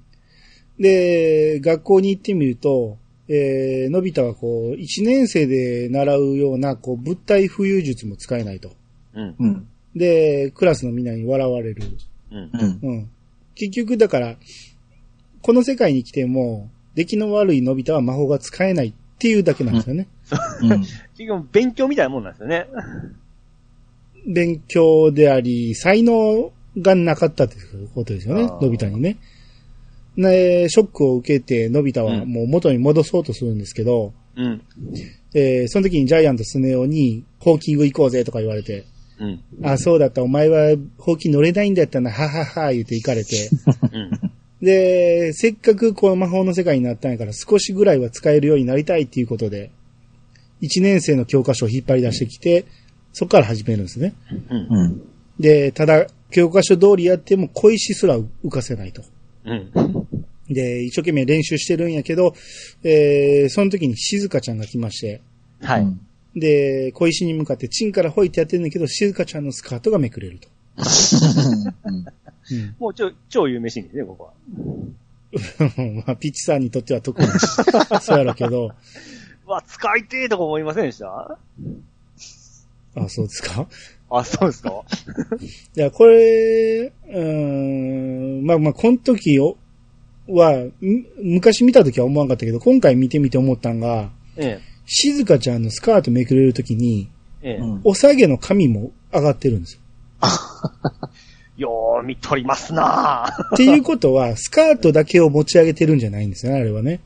で、学校に行ってみると、えー、のび太はこう、一年生で習うような、こう、物体浮遊術も使えないと。うん。うん。で、クラスのみんなに笑われる。うん。うん。うん。結局だから、この世界に来ても、出来の悪いのび太は魔法が使えないっていうだけなんですよね。うん。結局勉強みたいなもんなんですよね。勉強であり、才能がなかったっていうことですよねのび太にね。ね、ショックを受けて、のび太はうんもう元に戻そうとするんですけど、うん。えーその時にジャイアントスネ夫に、ホーキング行こうぜとか言われて、うん。あ、そうだった、お前はホーキン乗れないんだったな、ははは、言って行かれて、うん。で、せっかくこの魔法の世界になったんやから少しぐらいは使えるようになりたいっていうことで、1年生の教科書を引っ張り出してきて、そこから始めるんですね。うん。うん。で、ただ、教科書通りやっても小石すら浮かせないと。うん。で、一生懸命練習してるんやけど、えー、その時に静香ちゃんが来まして、はい。うんで、小石に向かってチンからほいってやってるんだけど、静香ちゃんのスカートがめくれると。*laughs* もう超、超有名シーンですね、ここは。*laughs* まあ、ピッチさんにとっては特にそうやろうけど、う *laughs* わ、使いてえとか思いませんでした？あ、そうですか？あ、そうですか？*laughs* いや、これ、うーん、まあまあ、この時を、は、ん昔見た時は思わなかったけど、今回見てみて思ったんが、え静香ちゃんのスカートめくれる時に、え。ええ。うんお下げの髪も上がってるんですよ。*laughs* よー、見とりますなぁ。っていうことは、スカートだけを持ち上げてるんじゃないんですよね、あれはね。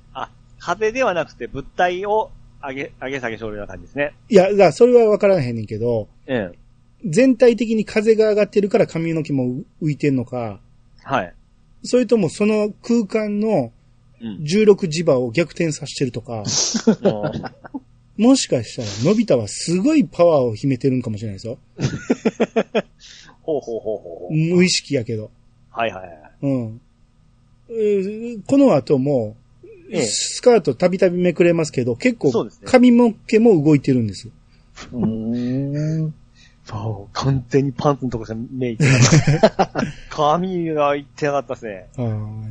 あ、風ではなくて物体を上げ、上げ下げしょるような感じですね。いや、だからそれは分からへんねんけど、ええ。全体的に風が上がってるから髪の毛も浮いてんのか、はい。それともその空間のうん。16磁場を逆転させてるとか、*laughs* もしかしたら、のび太はすごいパワーを秘めてるんかもしれないですよ。*laughs* ほうほうほうほう。無意識やけど。はいはいはい。うん。えーこの後も、ええスカートたびたびめくれますけど、結構そうですね髪の毛も動いてるんです。うーん。そう、完全にパンツのところで目いってなかった。*laughs* 髪がいってなかったですね。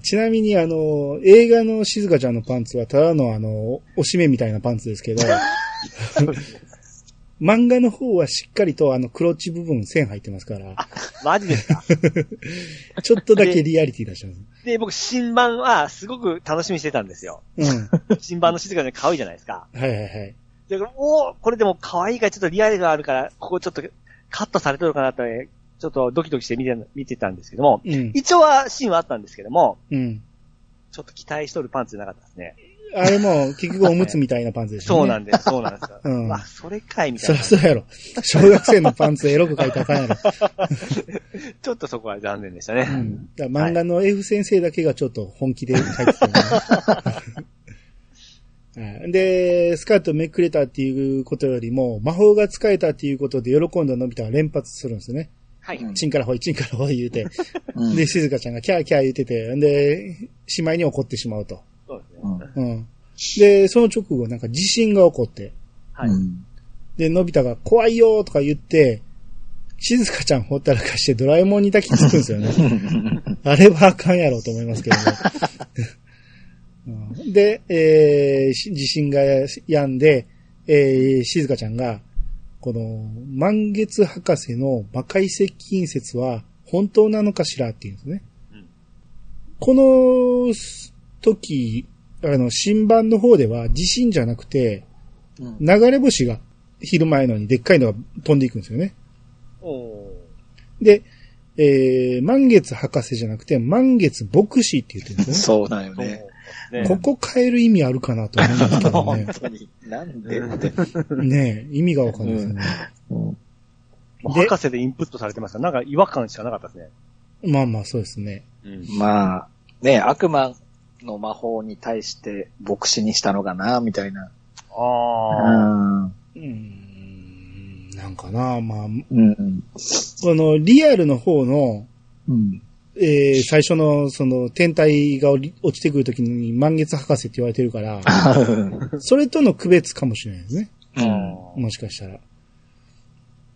ちなみに、あの、映画の静香ちゃんのパンツは、ただのあの、おしめみたいなパンツですけど、*laughs* 漫画の方はしっかりとあの、クロッチ部分線入ってますから、マジですか？*laughs* ちょっとだけリアリティ出してます。で、僕、新版はすごく楽しみにしてたんですよ。うん。は *laughs* 新版の静かで可愛いじゃないですか。いはいはい。で、おーこれでも可愛いからちょっとリアルがあるから、ここちょっとカットされてるかなって、ちょっとドキドキして見て、見てたんですけども、うん。一応はシーンはあったんですけども、うん。ちょっと期待しとるパンツじゃなかったですね。あれも、結局おむつみたいなパンツでしょ、ね。そうなんです、そうなんですよ。うんわ、それかいみたそいな。りゃそうやろ。小学生のパンツエロく書いたらあかんやろ。*laughs* ちょっとそこは残念でしたね。うん。だ漫画の F 先生だけがちょっと本気で書いてたよね *laughs* はいで、スカートめくれたっていうことよりも、魔法が使えたっていうことで喜んだのび太は連発するんですよね。はい。うんチンからほい、チンからほい言うて。うんで、静香ちゃんがキャーキャー言うてて、んで、しまいに怒ってしまうと。そうんうん。で、その直後なんか地震が起こって、はい。うんで、のび太が怖いよとか言って、静香ちゃんほったらかしてドラえもんに抱きつくんですよね。*laughs* あれはあかんやろうと思いますけどね。*laughs* うんで、えーし地震が止んで、えー静香ちゃんが、この、満月博士の魔界接近説は本当なのかしらっていうんですね。うんこの時、あの、新版の方では地震じゃなくて、うん流れ星が昼前のにでっかいのが飛んでいくんですよね。で、えー、満月博士じゃなくて、満月牧師って言ってるんですそうだよね。*laughs* ねね。ここ変える意味あるかなと思うんですけど本ね。*laughs* 当に。なんで？*laughs* ねえ意味がわかんないですよね。うん博士でインプットされてますから、なんか違和感しかなかったですね。まあまあそうですね。うん。まあ、ね、悪魔の魔法に対して牧師にしたのかな、みたいな。ああ。うん。うーん、なんかな、まあ、うん。このリアルの方の、うん。えー、最初のその天体が落ちてくるときに満月博士って言われてるから、*laughs* それとの区別かもしれないですね。うん。もしかしたら。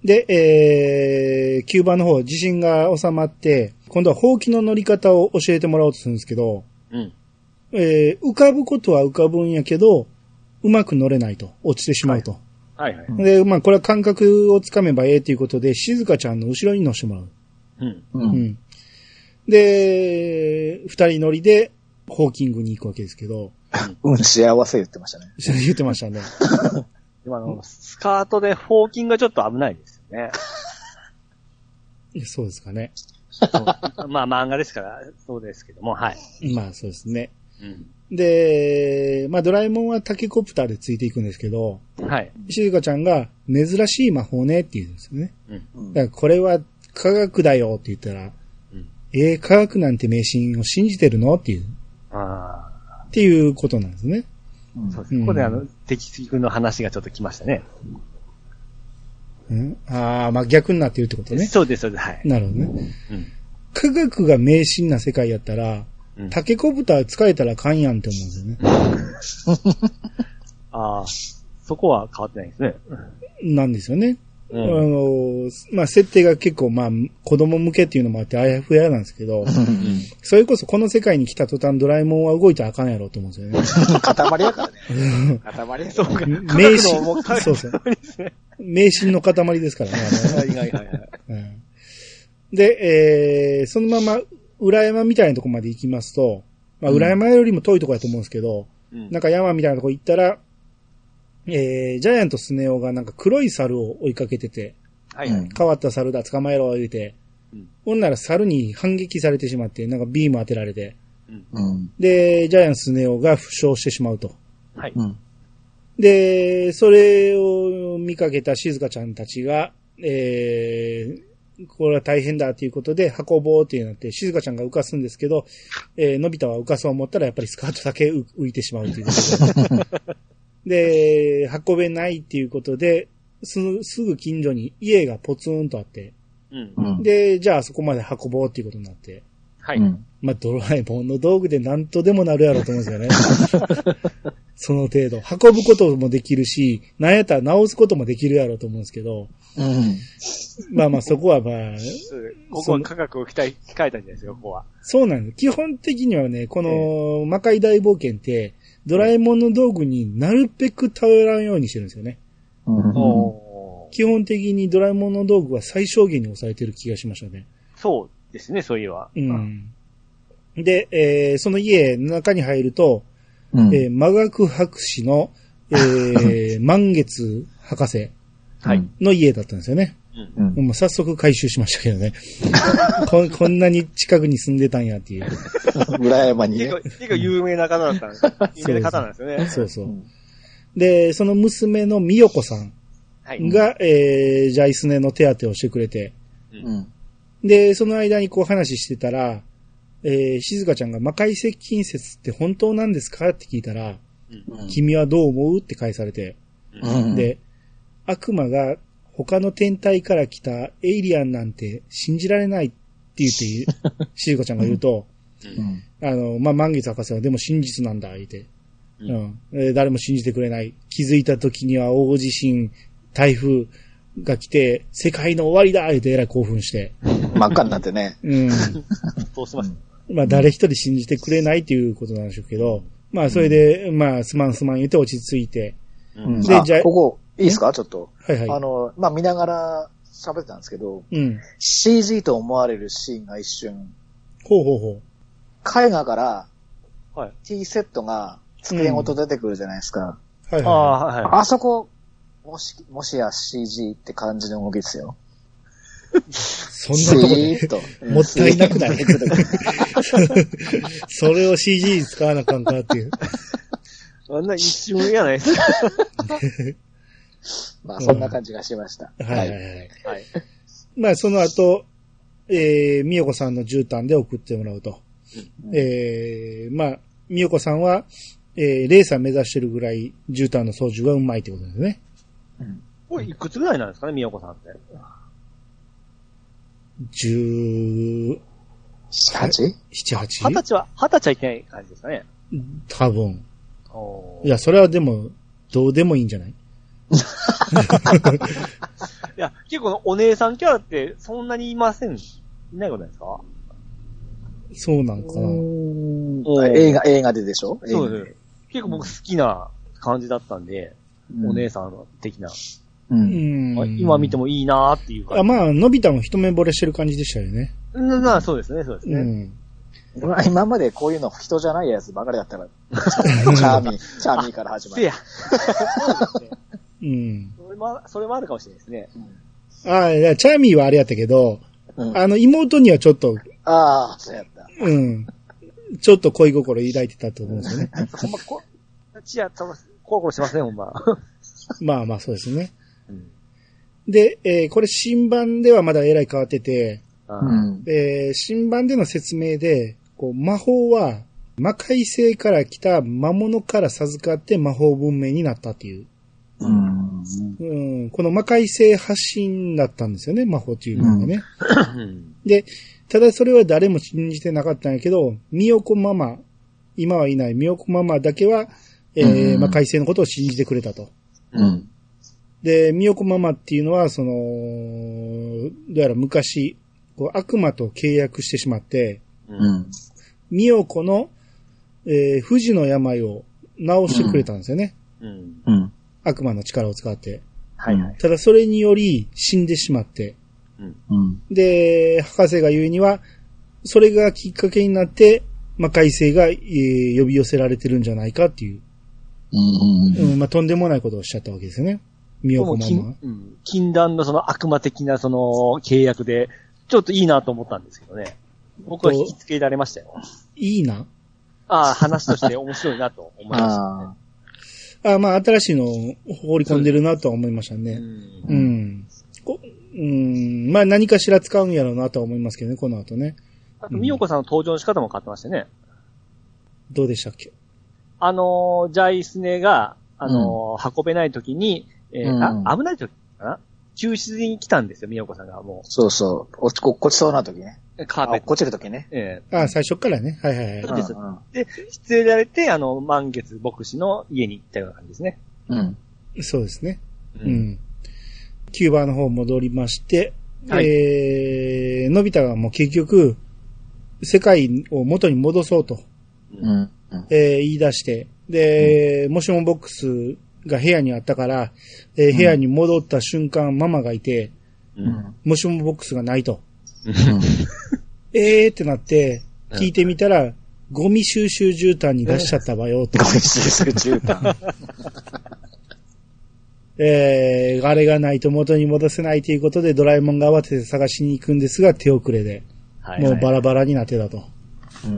で、えー、9番の方、地震が収まって、今度はほうきの乗り方を教えてもらおうとするんですけど、うん。えー、浮かぶことは浮かぶんやけど、うまく乗れないと。落ちてしまうと。はいはい。で、まあ、これは感覚をつかめばええということで、静香ちゃんの後ろに乗せてもらう。うん。う。うんん。で、二人乗りで、ホーキングに行くわけですけど、うん、幸せ言ってましたね。言ってましたね。でもあの、スカートでフォーキングがちょっと危ないですよね。そうですかね。まあ漫画ですから、そうですけども、はい。まあ、そうですね。うん。で、まあ、ドラえもんはタケコプターでついていくんですけど、はい。静香ちゃんが珍しい魔法ねって言うんですよね。うん。うんだからこれは科学だよって言ったら、うんええ科学なんて迷信を信じてるの？っていう、あっていうことなんですね。うんあ。そうです。うんここであの、敵君の話がちょっと来ましたね。うん、ああ、まあ逆になってるってことね。そうです、そうです。はい。なるほどね。うん。科学が迷信な世界やったら、うんタケコブタ使えたらあかんやんって思うんですよね。*laughs* ああ、そこは変わってないですね。なんですよね。うあん。の、まあ、設定が結構、まあ、子供向けっていうのもあって、あやふやなんですけど、うんそれこそこの世界に来た途端ドラえもんは動いたらあかんやろうと思うんですよね。塊やからね。塊やそうか。迷信科学のもう、そうそう。ですね。迷信の塊ですからね。あ *laughs* はいはいはいで、えー、そのまま、裏山みたいなとこまで行きますと、まあ、うん裏山よりも遠いとこやと思うんですけど、うんなんか山みたいなとこ行ったら、えー、ジャイアントスネ夫がなんか黒い猿を追いかけてて、はいはい。うん変わった猿だ、捕まえろ、言うて、うんほんなら猿に反撃されてしまって、なんかビーム当てられて、うん。うん。で、ジャイアントスネ夫が負傷してしまうと。はい。うん。で、それを見かけた静香ちゃんたちが、えー、これは大変だということで運ぼうってなって、静香ちゃんが浮かすんですけど、えー、のび太は浮かそう思ったらやっぱりスカートだけ浮浮いてしまうということで。*laughs* で、運べないっていうことで、すすぐ近所に家がポツンとあって、うん。うん。で、じゃあそこまで運ぼうっていうことになって、はい。うん。まあ、ドラえもんの道具で何とでもなるやろうと思うんですよね。*laughs* その程度。運ぶこともできるし、なんやったら直すこともできるやろうと思うんですけど、うん。まあまあそこはまあ、ここは科学を期待、控えたんじゃないですか、ここは。そうなんです。基本的にはね、この魔界大冒険って、ドラえもんの道具になるべく頼らんようにしてるんですよね。うん。基本的にドラえもんの道具は最小限に抑えてる気がしましたね。そうですね、そういえば。うん。で、えーその家の中に入ると、うん。えー魔学博士の、えー *laughs* 満月博士はい。の家だったんですよね。うん。うん。もう早速回収しましたけどね。*laughs* ここんなに近くに住んでたんやっていう。裏山にね結構、。結構有名な方だったんですよ。有名な方なんですよね。そうそうう。んで、その娘の美代子さんはい。が、えー、ジャイスネの手当てをしてくれて、うん。で、その間にこう話してたら、えー、静香ちゃんが魔界接近説って本当なんですか？って聞いたら、うん君はどう思う？って返されて、うん。で、悪魔が他の天体から来たエイリアンなんて信じられないって言って、*laughs* 静香ちゃんが言うと、うん。あの、まあ、満月博士はでも真実なんだ、言って。ううんん。えー誰も信じてくれない。気づいた時には大地震、台風が来て、世界の終わりだ言ってえらい興奮して。真っ赤になってね。うん。*laughs* そうしました。まあ、誰一人信じてくれないっていうことなんでしょうけど、まあ、それで、まあ、すまんすまん言って落ち着いて、うんでじゃあここ、いいですか？ちょっと。はいはい。あの、まあ、見ながら喋ってたんですけど、うん。CG と思われるシーンが一瞬、ほうほうほ絵画からはい。T セットが机ごと出てくるじゃないですか。う。はいあはあ、はいはあそこ、もし、もしや CG って感じの動きですよ。い。そんなとこで。もったいなくない？それを CG に使わなあかんかっていう。い。あんな一瞬やないですか。*laughs* まあ、そんな感じがしました。はいはいはい。はい。まあ、その後、えー、みよこさんの絨毯で送ってもらうと。うんえー、まあ、みよこさんは、えー、レーサー目指してるぐらい絨毯の操縦がうまいってことですね。うんこれいくつぐらいなんですかね、みやこさんって。十、八？七、八？二十歳は、二十歳はいけない感じですかね。多分。おいや、それはでも、どうでもいいんじゃない？*laughs* いや、結構お姉さんキャラってそんなにいません。いないことないですか？そうなんかな。お映画、映画ででしょ？そうです。結構僕好きな感じだったんで、うんお姉さん的な。う。うん今見てもいいなーっていう感じ。あまあ、のび太も一目惚れしてる感じでしたよね。うんまあそうですね、そうですね。うん。*laughs* 今今までこういうの人じゃないやつばかりだったから、*laughs* チャーミー、チャーミーから始まる。せや。そ *laughs* うん。それも、それもあるかもしれないですね。ああ、チャーミーはあれやったけど、うんあの、妹にはちょっと、ああ、そうやった。うん。ちょっと恋心抱いてたと思うんですよね。ほんま、こ、ちや、その、コロコロしてますね、ほんま。まあまあそうですね。うん。で、えーこれ新版ではまだえらい変わってて、あうん。えー新版での説明で、こう魔法は魔界星から来た魔物から授かって魔法文明になったっていう。うん。うん、この魔界星発信だったんですよね、魔法っていうのがね。うんで、ただそれは誰も信じてなかったんやけど、みよこママ、今はいないみよこママだけは、えーうん魔界星のことを信じてくれたと。うん。で、みよこママっていうのは、その、どうやら昔、こう悪魔と契約してしまって、うん。みよこの、えー不治の病を治してくれたんですよね。うん。うん。悪魔の力を使って。はいはい。ただそれにより死んでしまって。うん。で、博士が言うには、それがきっかけになって、魔界星が、えー呼び寄せられてるんじゃないかっていう、うん。うんまあ、とんでもないことをおっしゃったわけですよね。みよこママは禁。うん禁断のその悪魔的なその契約で、ちょっといいなと思ったんですけどね。僕は引きつけられましたよ。いいな。ああ、話として面白いなと思いましたああまあ、新しいのを放り込んでるなとは思いましたね。ね。う。うんうん、まあ何かしら使うんやろうなとは思いますけどね、この後ね。あと、みよこさんの登場の仕方も変わってましたね。どうでしたっけ？あのー、ジャイスネが、あのー運べない時に、えーうんあ、危ない時かな？救出に来たんですよ、みよこさんがもそうそう。落ち、こ落ちそうな時ね。う。カーペット。あ落ちる時ね。えあ最初からね。はいはいはい。そうですんんえで、失礼られて、あの、満月牧師の家に行ったような感じですね。うん。そうですね。うう。ん。キューバの方戻りまして、はいえー、のび太がもう結局、世界を元に戻そうと、うん。うん。えー言い出して、で、もしもボックスが部屋にあったから、えー部屋に戻った瞬間、ママがいて、う。うんん。もしもボックスがないと。うん。えーってなって、うん聞いてみたら、ゴミ収集絨毯に出しちゃったわよ、と。ごめん、する絨毯。*laughs* えー、あれがないと元に戻せないということで、ドラえもんが慌てて探しに行くんですが、手遅れで、はい、もうバラバラになってたと。うん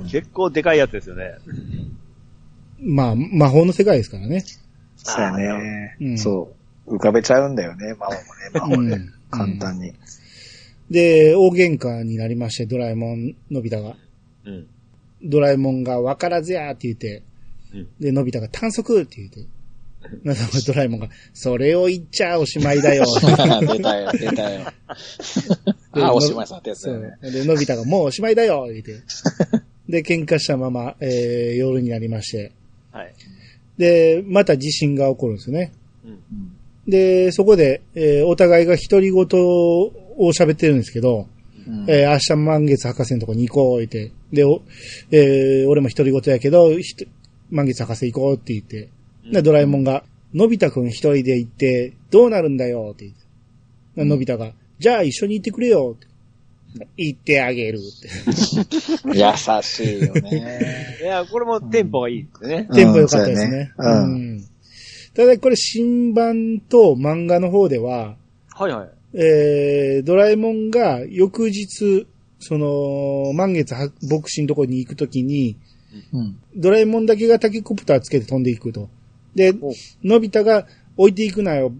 結構でかいやつですよね。まあ、魔法の世界ですからね。そうやねうん。そう。浮かべちゃうんだよね、魔法もね、魔法でうん。簡単に。で、大喧嘩になりまして、ドラえもん、のび太が。うん。ドラえもんが分からずやーって言って、うんで、のび太が短足って言って、なんかドラえもんが、それを言っちゃおしまいだよ。*laughs* 出たよ、出たよ。あ、おしまいさんってやつそだよね。。うで、のび太がもうおしまいだよ言って。*laughs* で、喧嘩したまま、えー、夜になりまして。はい。で、また地震が起こるんですよね。うん。うんで、そこで、えーお互いが独り言を喋ってるんですけど、うんえー明日満月博士のとこに行こう、言って。で、おえー俺も独り言やけど、満月博士行こうって言って。で、ドラえもんが、のび太くん一人で行って、どうなるんだよって言って。でのび太が、じゃあ一緒に行ってくれよって。行ってあげるって。*laughs* 優しいよね。いや、これもテンポがいいですね。テンポ良かったですね。うんただこれ新版と漫画の方では、はいはい。えー、ドラえもんが翌日、その、満月は牧師のとこに行くときに、うん。ドラえもんだけがタケコプターつけて飛んでいくと。でお、のび太が置いていくなよ。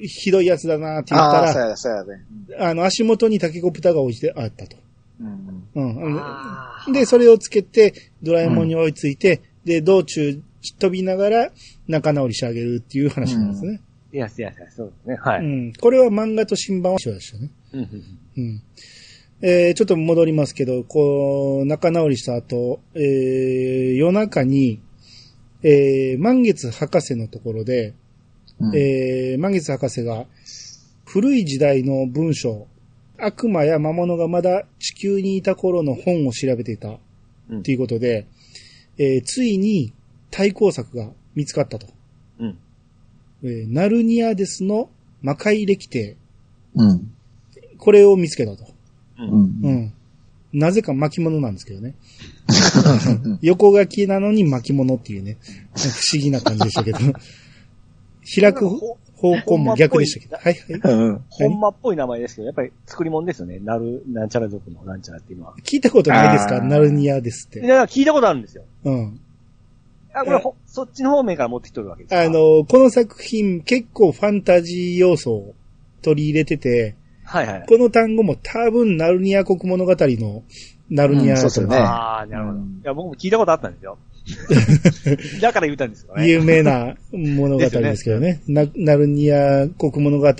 ひどいやつだなって言ったああ、そうら、や、そうやね。あの、足元にタケコプターが置いてあったと。うん。うん。あで、それをつけて、ドラえもんに追いついて、で、道中飛びながら仲直りしてあげるっていう話なんですね。いや、いや、いや、そうですね。はい。うん。これは漫画と新版は一緒でしたね。うんうんうん。えー、ちょっと戻りますけど、こう、仲直りした後、えー、夜中に、えー、満月博士のところで、うんえー、満月博士が、古い時代の文章、悪魔や魔物がまだ地球にいた頃の本を調べていた、うんということで、えーついに対抗策が見つかったと。うん。えーナルニアデスの魔界歴帝、うん。これを見つけたと。う。うんん。うん。なぜか巻物なんですけどね。*laughs* 横書きなのに巻物っていうね、不思議な感じでしたけど。開くほ方向も逆でしたけど。はいはい。うん。ほんまっぽい名前ですけど、やっぱり作り物ですよね。なる、なんちゃら族のなんちゃらっていうのは。聞いたことないですか？ナルニアですって。いや、聞いたことあるんですよ。うん。あ、これほ、そっちの方面から持ってきとるわけですか？あ、の、この作品結構ファンタジー要素を取り入れてて、はいはい。この単語も多分ナルニア国物語のナルニア、うんそうっすよねああ、なるほど。いうんや、僕も聞いたことあったんですよ。*laughs* だから言ったんですよね。有名な物語ですけどね。なナルニア国物語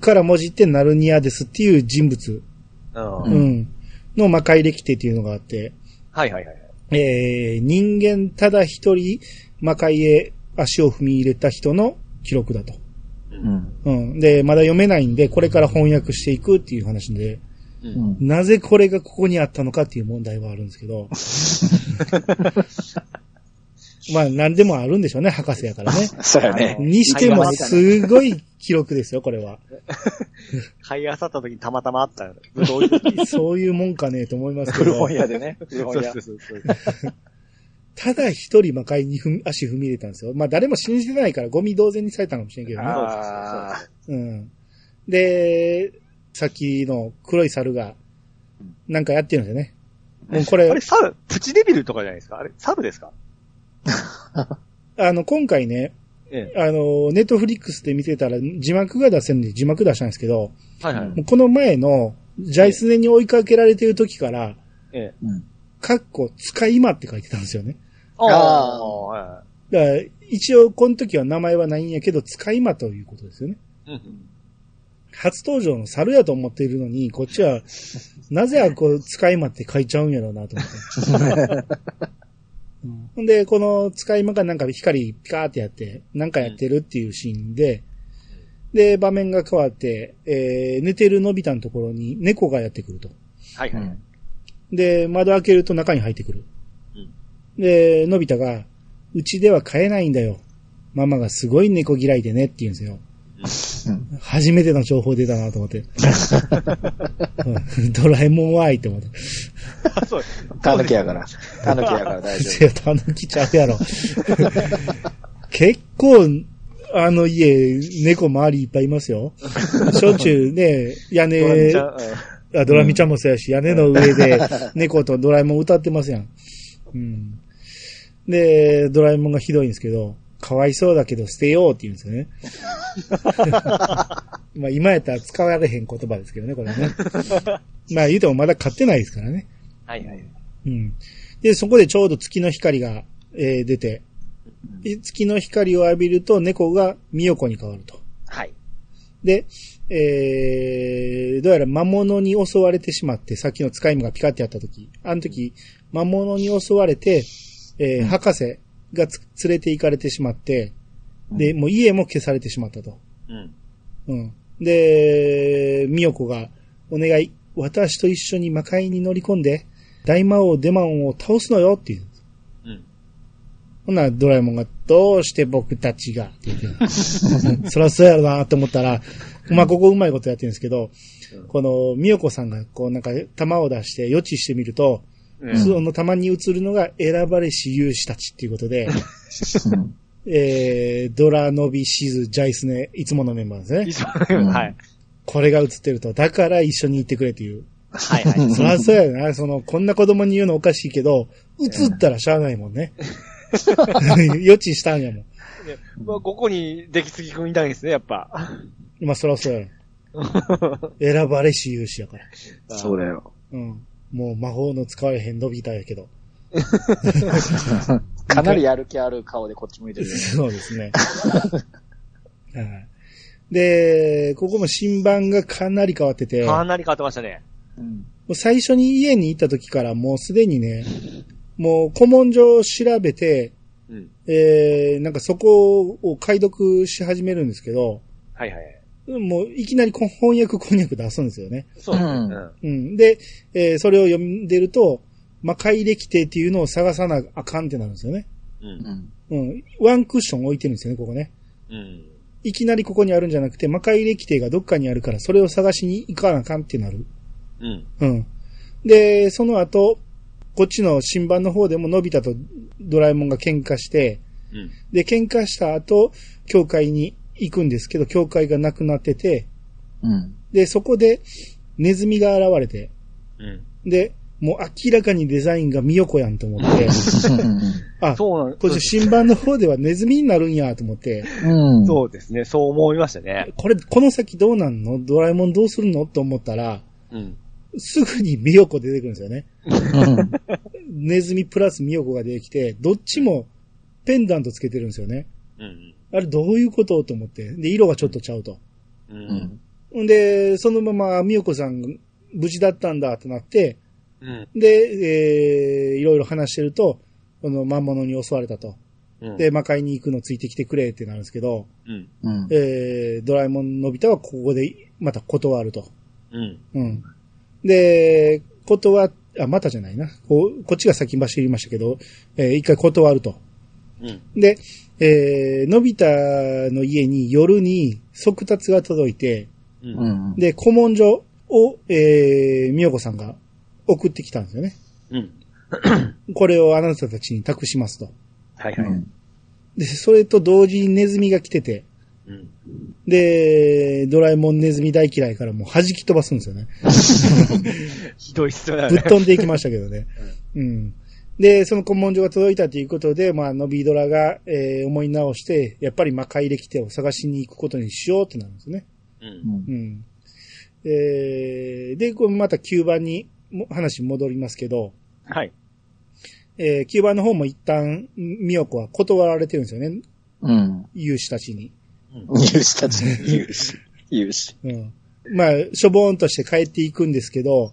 から文字ってナルニアですっていう人物、うん、の魔界歴帝っていうのがあって、はいはいはい。えー人間ただ一人魔界へ足を踏み入れた人の記録だと。うん。うん。で、まだ読めないんで、これから翻訳していくっていう話で、う。うんん。なぜこれがここにあったのかっていう問題はあるんですけど。*laughs* まあ、何でもあるんでしょうね、博士やからね。*laughs* そうやね。にしても、すごい記録ですよ、これは。*laughs* 買い漁った時にたまたまあったそういうもんかね、と思いますけど古本。屋でね。古そ本屋。ただ一人魔界に足踏み入れたんですよ。まあ、誰も信じてないから、ゴミ同然にされたかもしれんけどね。ああ。うん。で、さっきの黒い猿が、なんかやってるんですよね。もうこれあれ、、猿、プチデビルとかじゃないですか？あれ、猿ですか？*laughs* あの、今回ね、ええ。あの、ネットフリックスで見てたら字幕が出せるんで字幕出したんですけど、はいはい。もうこの前の、ジャイスネに追いかけられてる時から、ええ。うん。かっこ使い魔って書いてたんですよね。あああ、はだから、一応この時は名前はないんやけど、使い魔ということですよね。い。うん。初登場の猿やと思っているのに、こっちは、なぜあこう、使い魔って書いちゃうんやろうなと思って。うんほんで、この使い魔がなんか光ピカーってやって、なんかやってるっていうシーンで、で、場面が変わって、えー寝てるのび太のところに猫がやってくると。はいはい。うん。で、窓開けると中に入ってくる。うんで、のび太が、うちでは飼えないんだよ。ママがすごい猫嫌いでねって言うんですよ。初めての情報出たなと思って。う *laughs* んドラえもんはーいって思って。あそう。タヌキやから。タヌキやから大丈せ *laughs* や、たぬきちゃうやろ。結構、あの家、猫周りいっぱいいますよ。しょっちゅうね、屋根、ドラミちゃんうんあドラミちゃんもそうやし、屋根の上で猫とドラえもん歌ってますやん。うん。で、ドラえもんがひどいんですけど、かわいそうだけど捨てようって言うんですよね。*laughs* まあ今やったら使われへん言葉ですけどね、これね。まあ言うてもまだ買ってないですからね。はいはい。うん。で、そこでちょうど月の光が、えー出て、で月の光を浴びると猫がミヨコに変わると。はい。で、えー、どうやら魔物に襲われてしまって、さっきの使い魔がピカってやった時、あの時、魔物に襲われて、えーうん博士がつ連れて行かれてしまって、で、もう家も消されてしまったと。うん。うん。で、ミヨコが、お願い、私と一緒に魔界に乗り込んで、大魔王デマンを倒すのよっていう。うん。ほんならドラえもんが、どうして僕たちがって言ってるそらそうやろなって思ったら、まあ、ここうまいことやってるんですけど、この、みよこさんが、こう、なんか、玉を出して予知してみると、うんその玉に映るのが選ばれし勇士たちっていうことで、夫。えー、ドラ、ノビ、シズ、ジャイスネ、いつものメンバーですね。一緒はい。これが映ってると、だから一緒に行ってくれっていう。はいはい。*laughs* そりゃそうやな。その、こんな子供に言うのおかしいけど、映ったらしゃあないもんね。*laughs* 予知したんやもん。でまあ、ここに出来すぎくんいたんですね、やっぱ。まあ、そりゃそうやろ。*laughs* 選ばれし勇士やから。そうだよ。うん。もう魔法の使われへんのび太やけど。*laughs* かなりやる気ある顔でこっち向いてるよね。そうですね。*laughs* はいで、ここも新版がかなり変わってて、もかなり変わってましたね。うん。う最初に家に行った時からもうすでにね、もう古文書を調べて、うん。えー、なんかそこを解読し始めるんですけど、はいはい。もういきなりこ翻訳こんにゃく出すんですよね。そうですね。うん。で、えーそれを読んでると、魔界歴帝っていうのを探さなあかんってなるんですよね。うん。うん。うん。ワンクッション置いてるんですよね、ここね。うん。いきなりここにあるんじゃなくて、魔界歴帝がどっかにあるから、それを探しに行かなあかんってなる。うん。うん。で、その後、こっちの新版の方でものび太とドラえもんが喧嘩して、うん。で、喧嘩した後、教会に行くんですけど、教会がなくなってて、うん。で、そこでネズミが現れて、うん。で、もう明らかにデザインがミヨコやんと思って、*laughs* あ、そうなんこれ新版の方では *laughs* ネズミになるんやと思って、うん。そうですね。そう思いましたね。これ、この先どうなんの？ドラえもんどうするの？と思ったら、うん。すぐにミヨコ出てくるんですよね。うん。*laughs* ネズミプラスミヨコが出てきて、どっちもペンダントつけてるんですよね。うん。あれどういうことと思って。で、色がちょっとちゃうと。う。うんん。んで、そのままミヨコさん無事だったんだってなって、うん。で、えー、いろいろ話してると、この魔物に襲われたと。うん。で、魔界に行くのついてきてくれってなるんですけど、うん。うん。えー、ドラえもんのび太はここでまた断ると。うん。うん。で、断っ、あ、またじゃないな。こう、こっちが先走りましたけど、えー一回断ると。うん。で、えー、のび太の家に夜に速達が届いて、う。うんん。で、古文書を、えー、みよこさんが送ってきたんですよね。うん。*clears throat* これをあなたたちに託しますと。はいはい。うん。で、それと同時にネズミが来てて、うん。で、ドラえもんネズミ大嫌いからもう弾き飛ばすんですよね。*laughs* ひどいっすよね。ぶっ飛んでいきましたけどね。*laughs* うん。で、その古文書が届いたということで、まあ、ノビドラが、えー思い直して、やっぱり魔界歴手を探しに行くことにしようってなるんですね。う。うんん。うん。えーで、これまた9番にも話戻りますけど、はい。えー、9番の方も一旦、ミヨコは断られてるんですよね。うん。勇士たちに。有志たち。*laughs* 有志。有志。うん。まあ、しょぼーんとして帰っていくんですけど、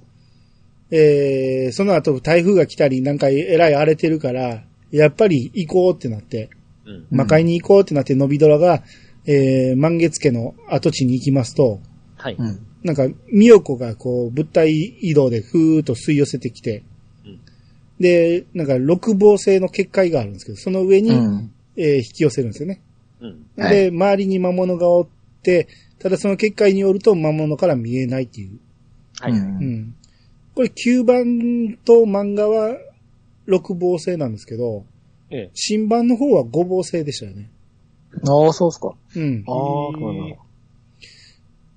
えー、その後台風が来たり、なんかえらい荒れてるから、やっぱり行こうってなって、うん。魔界に行こうってなって、ノビドラが、えー、満月家の跡地に行きますと、はい。うん。なんか、ミヨコがこう、物体移動でふーっと吸い寄せてきて、うんで、なんか、六芒星の結界があるんですけど、その上に、うん。えー引き寄せるんですよね。うん。はで、周りに魔物がおって、ただその結界によると魔物から見えないっていう。はい。う。うんん。これ9番と漫画は6芒星なんですけど、ええ。新版の方は5芒星でしたよね。ああ、そうっすか。うんあ。あ、そうだ。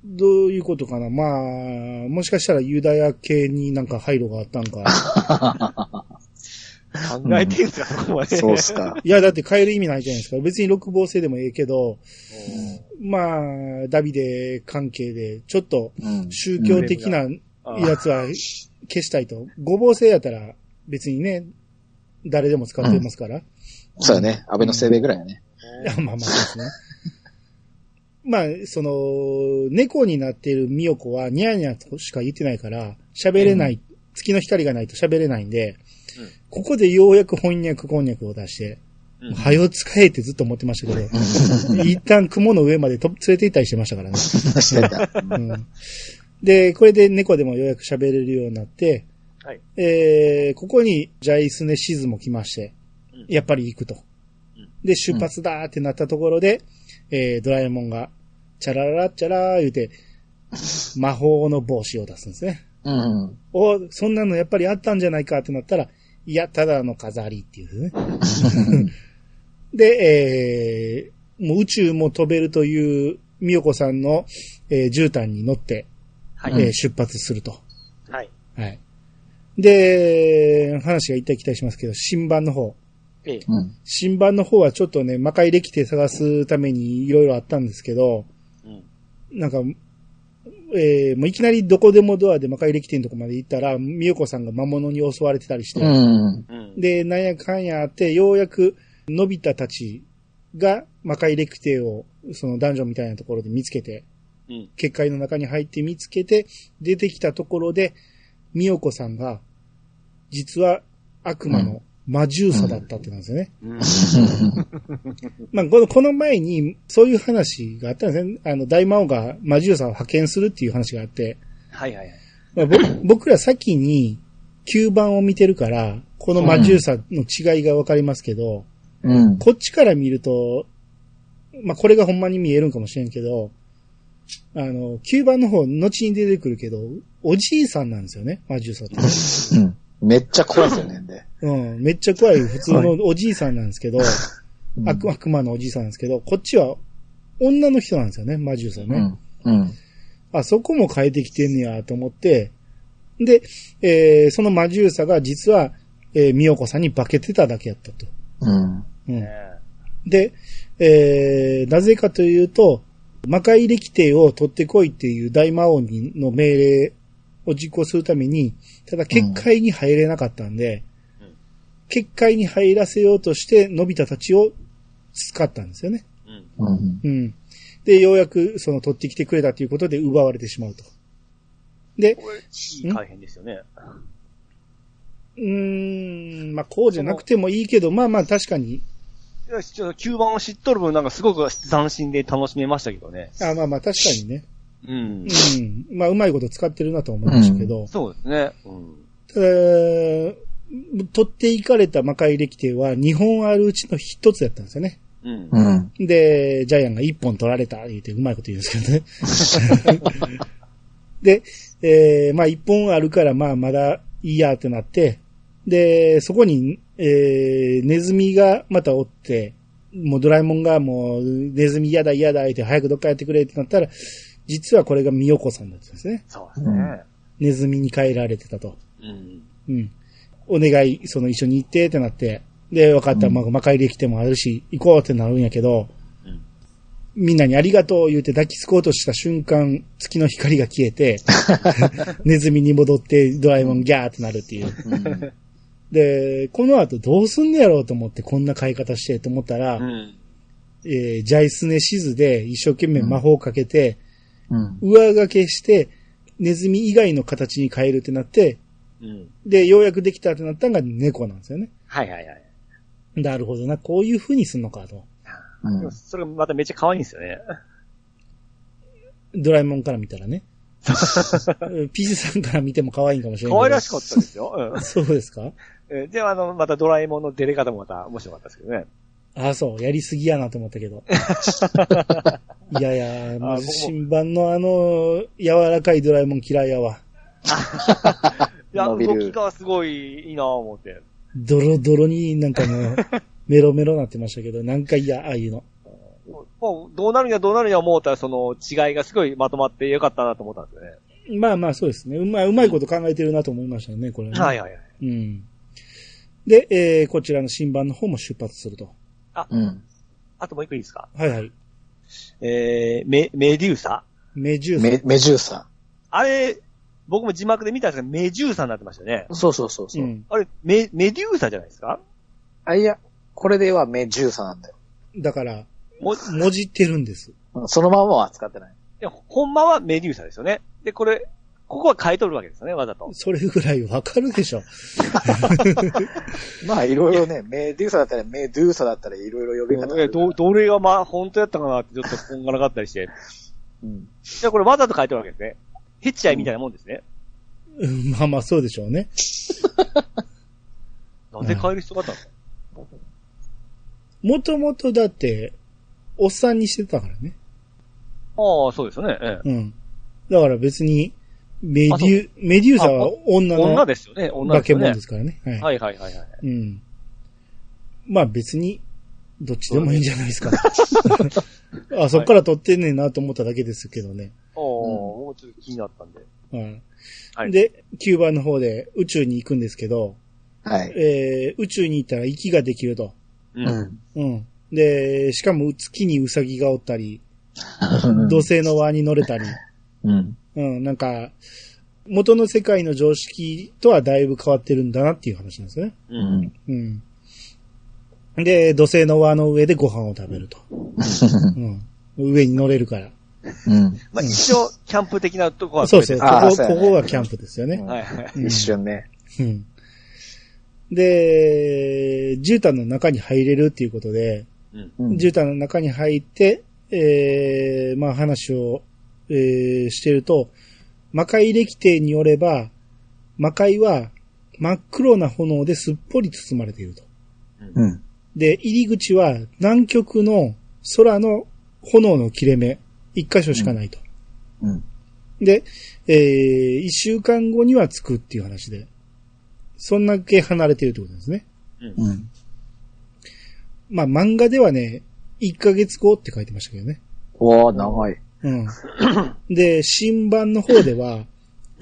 どういうことかな？まあ、もしかしたらユダヤ系になんか配慮があったんか。*laughs* 考えてるんですか、そこまで。そうっすか。*laughs* いや、だって変える意味ないじゃないですか。別に6芒星でもええけど、まあ、ダビデ関係で、ちょっとうん。宗教的なあやつは消したいと。5芒星やったら別にね、誰でも使ってますから。そうだね。安倍の生命ぐらいやね。いや、まあまあですね。まあ、その、猫になっているミヨコはニャーニャーとしか言ってないから、喋れない、月の光がないと喋れないんで、うんここでようやく翻訳こんにゃくを出して、うんはよ使えってずっと思ってましたけど、一旦雲の上までと連れて行ったりしてましたからね。*laughs* してた。うんで、これで猫でもようやく喋れるようになって、はい。えー、ここにジャイスネシズも来ましてうん、やっぱり行くとうん。で、出発だーってなったところで、えー、ドラえもんが、チャララッチャラー言うて、*laughs* 魔法の帽子を出すんですね。うん。お、そんなのやっぱりあったんじゃないかってなったら、いや、ただの飾りっていうね。*laughs* で、えー、もう宇宙も飛べるという、みよこさんの、えー、絨毯に乗って、はい。えー出発すると。はい。はい。で、話が行ったり来たりしますけど、新版の方。ええ。うん。新版の方はちょっとね、魔界歴手探すためにいろいろあったんですけど、うん。なんか、えー、もういきなりどこでもドアで魔界歴手のとこまで行ったら、みよこさんが魔物に襲われてたりして、うん。うん。で、なんやかんやあって、ようやく、のび太たちが魔界歴手を、そのダンジョンみたいなところで見つけて、うん。結界の中に入って見つけて、出てきたところで、みよこさんが、実は悪魔の魔獣さだったってなんですよね。うん。*laughs* まあ、この、この前に、そういう話があったんですね。あの、大魔王が魔獣さを派遣するっていう話があって、はいはいはい。まあ、ぼ僕ら先に9番を見てるから、この魔獣さの違いがわかりますけど、うん。こっちから見ると、まあ、これがほんまに見えるんかもしれんけど、あの、9番の方、後に出てくるけど、おじいさんなんですよね、魔獣さって。うん。めっちゃ怖いですよね、で。うん、めっちゃ怖い普通のおじいさんなんですけど、うん悪悪魔のおじいさんなんですけど、こっちは女の人なんですよね、魔獣さんね。うん。うん。あ、そこも変えてきてんねやと思って、で、えーその魔獣さが実は、えー、みよこさんに化けてただけやったと。うん。うんねで、えー、なぜかというと、魔界力帝を取ってこいっていう大魔王にの命令を実行するために、ただ結界に入れなかったんで、うん結界に入らせようとして、のび太たちを使ったんですよね。うん。うん。うん。で、ようやくその取ってきてくれたということで奪われてしまうと。で、これ、いい改変ですよね。うーん、まあこうじゃなくてもいいけど、まあまあ確かに、ちょっと9番を知っとる分なんかすごく斬新で楽しめましたけどね。あまあまあ確かにね。うんう。ん。まあうまいこと使ってるなとは思いましたけど、そうですね。うん。ただ、取っていかれた魔界力帝は2本あるうちの1つやったんですよね。うん。うん。で、ジャイアンが1本取られた言うてうまいこと言うんですけどね。*laughs* で、えーまあ1本あるからまあまだいいやってなって、で、そこに、えーネズミがまたおって、もうドラえもんがもうネズミ嫌だ嫌だ言って早くどっかやってくれってなったら、実はこれがミヨコさんだったんですね。そうですね。ネズミに変えられてたと。うん。うん。お願い、その一緒に行ってってなって、で、分かった、うんまあ、魔界力てもあるし、行こうってなるんやけど、うんみんなにありがとう言って抱きつこうとした瞬間、月の光が消えて、*laughs* ネズミに戻ってドラえもんギャーってなるっていう。うん。で、この後どうすんねやろうと思ってこんな買い方してと思ったら、うん。えージャイスネシズで一生懸命魔法をかけて、うん。上掛けして、ネズミ以外の形に変えるってなって、うん。で、ようやくできたってなったのが猫なんですよね。はいはいはい。なるほどな、こういう風にすんのかと。うんそれがまためっちゃ可愛いんですよね。ドラえもんから見たらね。う *laughs* んピジさんから見ても可愛いんかもしれない可愛らしかったですよ。そうですか？うんえー。で、あの、またドラえもんの出れ方もまた面白かったですけどね。ああ、そう、やりすぎやなと思ったけど。*laughs* いやいや、もう新版のあの、柔らかいドラえもん嫌いやわ。*laughs* いや、動きがすごいいいなぁ思って。ドロドロになんかもう、*laughs* メロメロなってましたけど、なんか嫌、ああいうの。もう、どうなるにはどうなるには思ったら、その違いがすごいまとまってよかったなと思ったんですよね。まあまあそうですね。うまい、うまいこと考えてるなと思いましたね、これね。はいはいはい。うん。で、えー、こちらの新版の方も出発すると。うん。あともう一個いいですか？はいはい。えー、メ、メデューサ？メジューサ。メ、メジューサ。あれ、僕も字幕で見たんですけど、メジューサになってましたね。そうそうそうそうう。ん。あれ、メ、メデューサじゃないですか？あ、いや、これではメジューサなんだよ。だから、も、もじってるんです。うんそのままは使ってない。いやほんまはメデューサですよね。で、これ、ここは変えとるわけですよね、わざと。それぐらいわかるでしょ。*laughs* まあ、いろいろね、メデューサだったり、メドゥーサだったり、いろいろ呼び方あるえど、どれがまあ、本当やったかなってちょっとこんがらがったりして。うん。いや、これわざと変えてるわけですね。ヘッチアイみたいなもんですね。う *laughs* んまあまあそうでしょうね。*laughs* なんで変える必要があったの？もともとだって、おっさんにしてたからね。ああ、そうですよね。ええうん。だから別に、メデュ、メデューサは女の女ですよね、女ですよね。物ですからね。はい。はいはいはいはい。うん。まあ別に、どっちでもいいんじゃないですか。*laughs* あ、そっから撮ってんねんなと思っただけですけどね。おー、もうちょっと気になったんで。うんはいで、9番の方で宇宙に行くんですけど、はい。えー宇宙に行ったら息ができると。う。うんん。うん。で、しかも月にウサギがおったり、*laughs* 土星の輪に乗れたり、うん。うん、なんか、元の世界の常識とはだいぶ変わってるんだなっていう話なんですね。う。うんん。うん。で、土星の輪の上でご飯を食べると。*laughs* うん。上に乗れるから。うん。まあ一応、キャンプ的なとこはそうそう。ここ、ここがキャンプですよね。はいはい。うん一瞬ね。うん。で、絨毯の中に入れるっていうことで、うん。うん絨毯の中に入って、えー、まあ話を、えー、してると、魔界歴帝によれば、魔界は真っ黒な炎ですっぽり包まれていると。うん。で、入り口は南極の空の炎の切れ目、一箇所しかないと。うん。で、えー、一週間後には着くっていう話で、そんだけ離れてるってことですね。うん。まあ漫画ではね、1ヶ月後って書いてましたけどね。うわー長い。うん。で、新版の方では、ね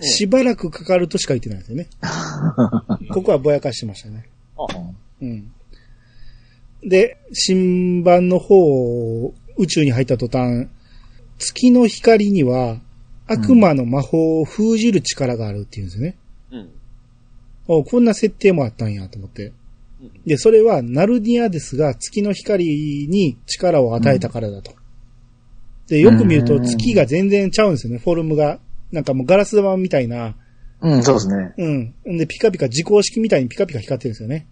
しばらくかかるとしか言ってないんですよね。*laughs* ここはぼやかしてましたね。あうん。で、新版の方、宇宙に入った途端、月の光には悪魔の魔法を封じる力があるっていうんですよね。うん。おこんな設定もあったんやと思って。で、それはナルディアですが月の光に力を与えたからだと。で、よく見ると月が全然ちゃうんですよね、フォルムが。なんかもうガラス玉みたいな、うん、そうですね。うん。んで、ピカピカ、自公式みたいにピカピカ光ってるんですよね。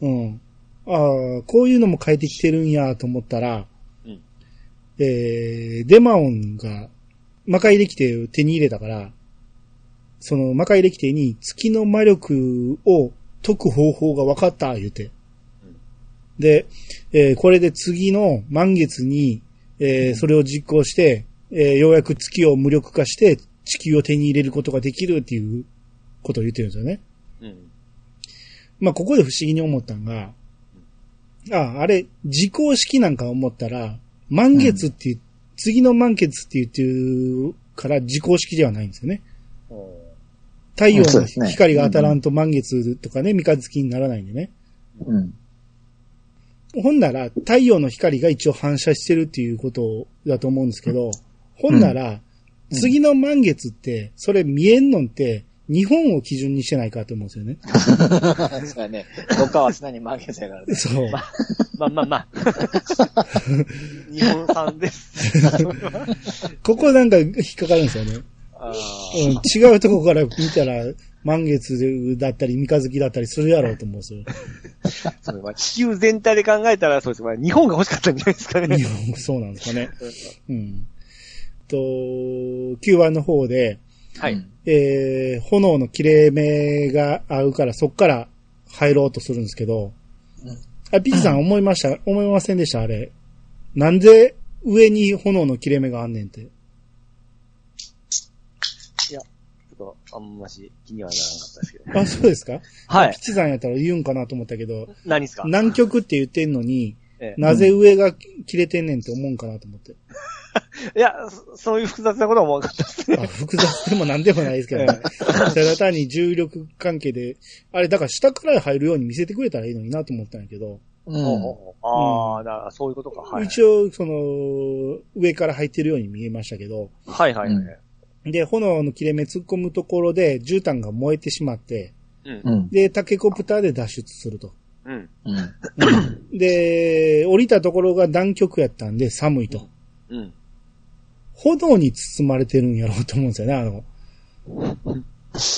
*laughs* うん。ああ、こういうのも変えてきてるんやと思ったら、うんえー、デマオンが魔界力定を手に入れたから、その魔界力定に月の魔力を解く方法が分かった、言うて。で、えーこれで次の満月に、えーそれを実行して、えーようやく月を無力化して地球を手に入れることができるっていうことを言ってるんですよね。うん。まあ、ここで不思議に思ったんが、あ、あれ、時効式なんか思ったら、満月っていう、次の満月って言ってるから時効式ではないんですよね。お太陽の光が当たらんと満月とかね、三日月にならないんでね。うん。ほんなら、太陽の光が一応反射してるっていうことだと思うんですけど、ほんなら、うん次の満月って、それ見えんのって、日本を基準にしてないかと思うんですよね。そうだね。どっかは常に満月やからね。そう。まあまあまあ。*laughs* 日本産です。ここなんか引っかかるんですよね。あうん、違うとこから見たら、満月だったり、三日月だったりするやろうと思うんですよ。ー *laughs* それは地球全体で考えたら、そうです。まあ日本が欲しかったんじゃないですかね。日本そうなんですかね。うん。と、9番の方で、はい。えー、炎の切れ目が合うから、そっから入ろうとするんですけど、あ、ピッチさん思いました、思いませんでした？あれ。なんで上に炎の切れ目があんねんって。ちょっと、あんまし気にはならなかったですけど。*laughs* あ、そうですか？はいピッ。チさんやったら言うんかなと思ったけど、何ですか？南極って言ってんのに、ええなぜ上が切れてんねんって思うんかなと思って。*laughs* いや、そそういう複雑なことは思わなかったですね。あ複雑でもなんでもないですけどね。*laughs* ただ単に重力関係で、あれ、だから下から入るように見せてくれたらいいのになと思ったんやけど、うん。ああ、だからそういうことか。はい。一応、その、上から入ってるように見えましたけど、はいはいはい。で、炎の切れ目突っ込むところで、絨毯が燃えてしまって、うんう。ん。で、タケコプターで脱出すると。うん。うん。で、降りたところが南極やったんで寒いと。うん。炎に包まれてるんやろうと思うんですよね、あの、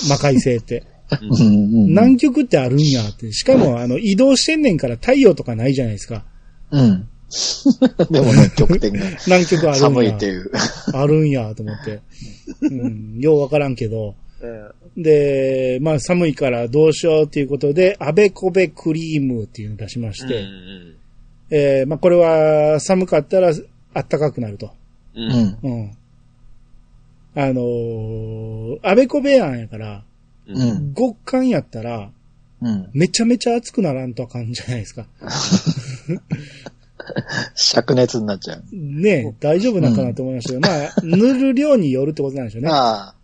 魔界星って。うん。南極ってあるんやって。しかも、あの、移動してんねんから太陽とかないじゃないですか。うん。*laughs* でもね、極的に南極あるんや。寒いっていう。あるんやと思って。*laughs* うん、ようわからんけど。うん。で、まあ寒いからどうしようっていうことで、あべこべクリームっていうのを出しまして、うんえーまあこれは寒かったら暖かくなると。う。うんん。うん。あのー、あべこべやんやから、う。うんん。極寒やったら、うん。めちゃめちゃ暑くならんとあかんじゃないですか。*laughs* *laughs* 灼熱になっちゃう。ねえ大丈夫なんかなと思いましたけど、まあ、塗る量によるってことなんでしょうね。*laughs* ああ。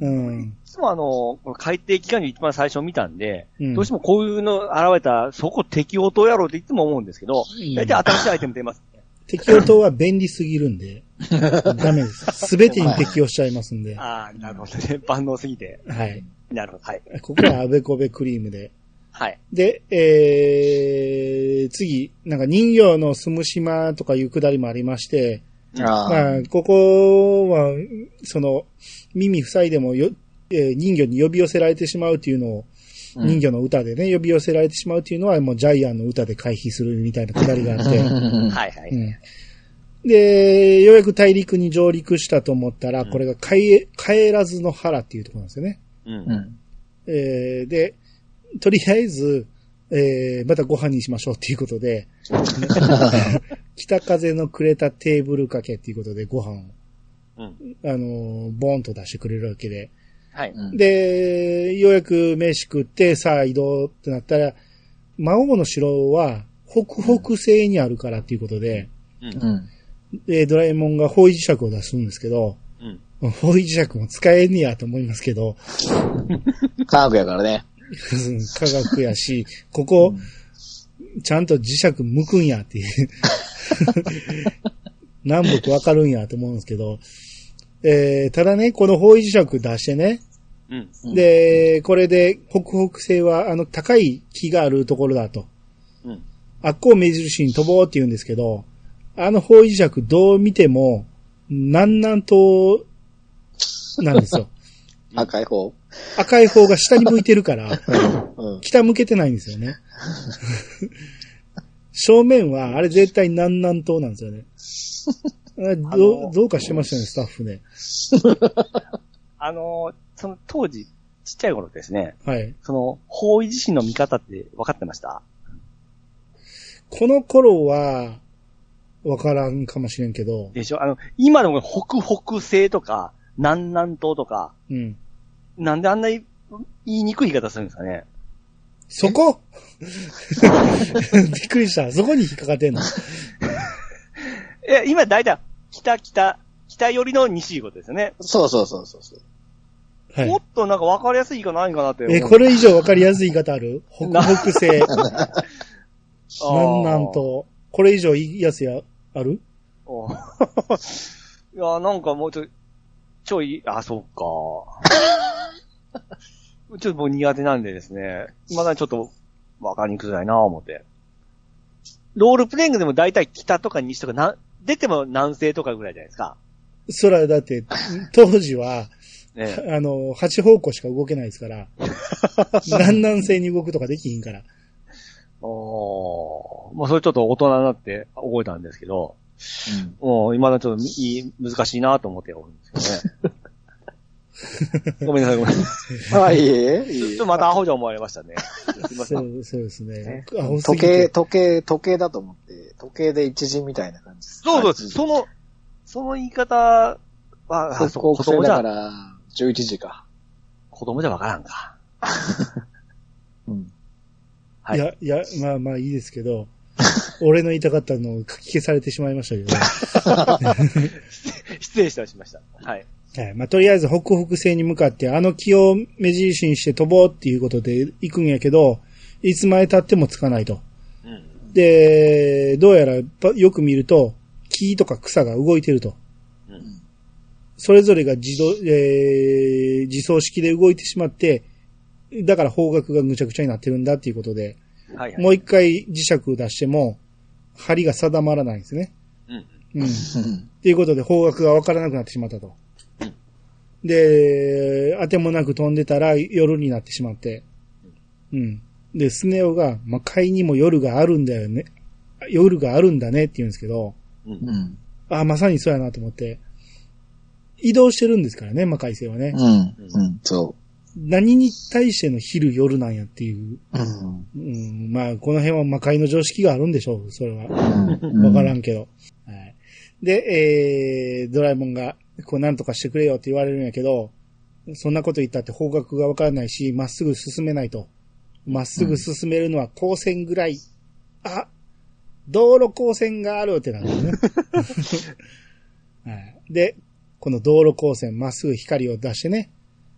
うん。いつもあの、海底機関に一番最初見たんで、うんどうしてもこういうの現れたら、そこ適応灯やろうっていつも思うんですけど、うん大体新しいアイテム出ますね。適応灯は便利すぎるんで、*laughs* ダメです。すべてに適用しちゃいますんで。はああ、なるほどね。万能すぎて。い。なるほど。はい。ここはあべこべクリームで。はい。で、えー、次、なんか人形の住む島とかいうくだりもありまして、ああ。まあ、ここは、その、耳塞いでもよ、えー人魚に呼び寄せられてしまうっていうのを、うん人魚の歌でね、呼び寄せられてしまうっていうのは、もうジャイアンの歌で回避するみたいなくだりがあって、う *laughs* んはいはい。うんで、ようやく大陸に上陸したと思ったら、うんこれが帰帰らずの腹っていうところなんですよね。うん。うん。えーで、とりあえず、えーまたご飯にしましょうっていうことで、*laughs* 北風のくれたテーブルかけっていうことでご飯を、うん。あのーボーンと出してくれるわけで。はい。うんで、ようやく飯食って、さあ移動ってなったら、魔王の城は北北西にあるからっていうことで、うん。うん。で、ドラえもんが方位磁石を出すんですけど、うん。方位磁石も使えんねやと思いますけど、科学やからね。*laughs* 科学やし、ここ、ちゃんと磁石向くんやっていう。*laughs* 南北わかるんやと思うんですけど、えー、ただね、この方位磁石出してね、うん。うん、で、これで北北西はあの高い木があるところだと。うん。あっこを目印に飛ぼうって言うんですけど、あの方位磁石どう見ても、南南東なんですよ。*laughs* 赤い方。赤い方が下に向いてるから、うん。北向けてないんですよね。正面は、あれ絶対南南東なんですよね。あどうどうかしてましたね、スタッフね。*laughs* あのーその当時、ちっちゃい頃ですね、はい。その、方位地震の見方って分かってました？この頃は、わからんかもしれんけど、でしょ？あの、今でも北北西とか、南南東とか、うん。なんであんな言いにくい言い方するんですかね？そこ？*laughs* びっくりした。そこに引っかかってんの？*laughs* え、今大体、北北、北寄りの西いうことですよね。そうそうそうそうそう。はいもっ。となんか分かりやすいかないかなって。え、これ以上わかりやすい言い方ある？北 *laughs* 北西、南あー南東。これ以上言いやすいや、ある？おいや、なんかもうちょい、ちょい、あ、そうか。*laughs* ちょっと僕苦手なんでですね、まだちょっとわかりにくいな思って。ロールプレイングでも大体北とか西とかな、出ても南西とかぐらいじゃないですか。そら、だって、当時は、ねあの、8方向しか動けないですから、*laughs* 南南西に動くとかできひんから。おーまあそれちょっと大人になって覚えたんですけど、もう今だちょっといい難しいなと思っておるんですけどね。*laughs* ごめんなさい、ごめんなさい。あ、いいえ、いいえちょっとまたアホじゃ思われましたね。すいませ。そうそうですね時計。時計、時計だと思って、時計で一時みたいな感じです。そうそう、その、その言い方は、あ、北そう子供だから、11時か。子供じゃわからんか。*laughs* うん。はいいや、いや、まあまあいいですけど、俺の言いたかったのを書き消されてしまいましたけど、*laughs* 失礼いたしました。はい。はい。まあ、とりあえず北北西に向かって、あの木を目印にして飛ぼうっていうことで行くんやけど、いつまで経ってもつかないと。うん。で、どうやらぱよく見ると、木とか草が動いてると。うん。それぞれが自動、えー自走式で動いてしまって、だから方角がぐちゃぐちゃになってるんだっていうことで、はいはい。もう一回磁石出しても、針が定まらないんですね。うん。うん。うん。っていうことで方角がわからなくなってしまったと。で、当てもなく飛んでたら夜になってしまって。うん。で、スネ夫が、魔界にも夜があるんだよね。夜があるんだねって言うんですけど、うん。うん。あ、まさにそうやなと思って。移動してるんですからね、魔界星はね。うん。うん。そ何に対しての昼夜なんやっていう。う。うん。うん、まあ、この辺は魔界の常識があるんでしょう、それは。うん。わからんけど。はい。で、えー、ドラえもんが、こうなんとかしてくれよって言われるんやけど、そんなこと言ったって方角がわからないし、まっすぐ進めないと。まっすぐ進めるのは光線ぐらい。あ道路光線があるってなるんですね。*laughs* はい。で、この道路光線、まっすぐ光を出してね、